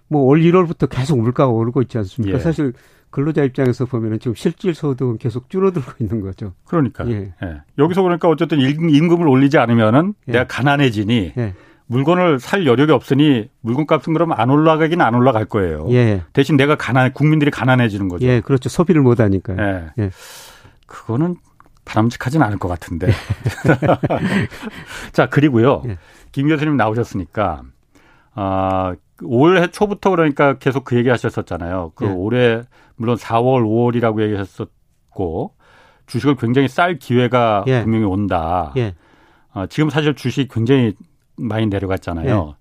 뭐올 1월부터 계속 물가가 오르고 있지 않습니까? 예. 사실 근로자 입장에서 보면은 지금 실질 소득은 계속 줄어들고 있는 거죠. 그러니까. 예. 예. 여기서 그러니까 어쨌든 임금을 올리지 않으면은 예. 내가 가난해지니 예. 물건을 살 여력이 없으니 물건값은 그럼 안 올라가긴 안 올라갈 거예요. 예. 대신 내가 가난 국민들이 가난해지는 거죠. 예, 그렇죠. 소비를 못 하니까요. 예. 예. 그거는 바람직하진 않을 것 같은데. 자, 그리고요. 예. 김 교수님 나오셨으니까 아, 올해 초부터 그러니까 계속 그 얘기 하셨었잖아요. 그 예. 올해 물론 4월, 5월이라고 얘기했었고 주식을 굉장히 쌀 기회가 예. 분명히 온다. 예. 아, 지금 사실 주식 굉장히 많이 내려갔잖아요. 네.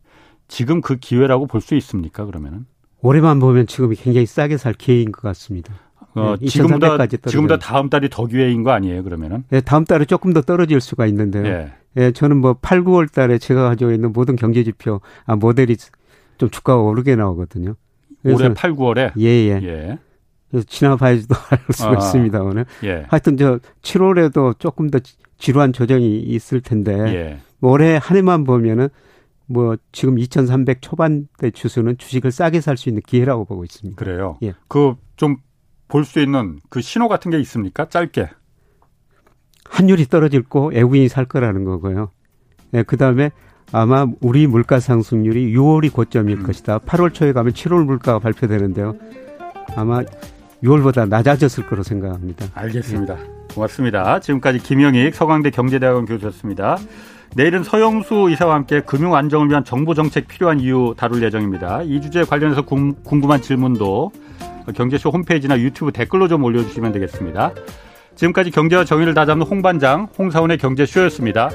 지금 그 기회라고 볼 수 있습니까? 그러면은 올해만 보면 지금이 굉장히 싸게 살 기회인 것 같습니다. 어, 네, 지금보다 지금보다 다음 달이 더 기회인 거 아니에요? 그러면은? 네, 다음 달에 조금 더 떨어질 수가 있는데요. 예. 네, 저는 뭐 8, 9월 달에 제가 가지고 있는 모든 경제 지표 아 모델이 좀 주가가 오르게 나오거든요. 올해 8, 9월에 예, 예. 예. 그래서 지나봐야지도 알 수가 아, 있습니다, 오늘. 예. 하여튼 저 7월에도 조금 더 지루한 조정이 있을 텐데 예. 뭐 올해 한 해만 보면은 뭐 지금 2,300 초반대 추수는 주식을 싸게 살 수 있는 기회라고 보고 있습니다. 그래요. 예. 그 좀 볼 수 있는 그 신호 같은 게 있습니까? 짧게. 환율이 떨어질 거 외국인이 살 거라는 거고요. 예, 그다음에 아마 우리 물가 상승률이 6월이 고점일 음. 것이다. 8월 초에 가면 7월 물가가 발표되는데요. 아마 6월보다 낮아졌을 거로 생각합니다. 알겠습니다. 예. 고맙습니다. 지금까지 김영익 서강대 경제대학원 교수였습니다. 내일은 서영수 이사와 함께 금융 안정을 위한 정부 정책 필요한 이유 다룰 예정입니다. 이 주제에 관련해서 궁금한 질문도 경제쇼 홈페이지나 유튜브 댓글로 좀 올려주시면 되겠습니다. 지금까지 경제와 정의를 다잡는 홍반장 홍사원의 경제쇼였습니다.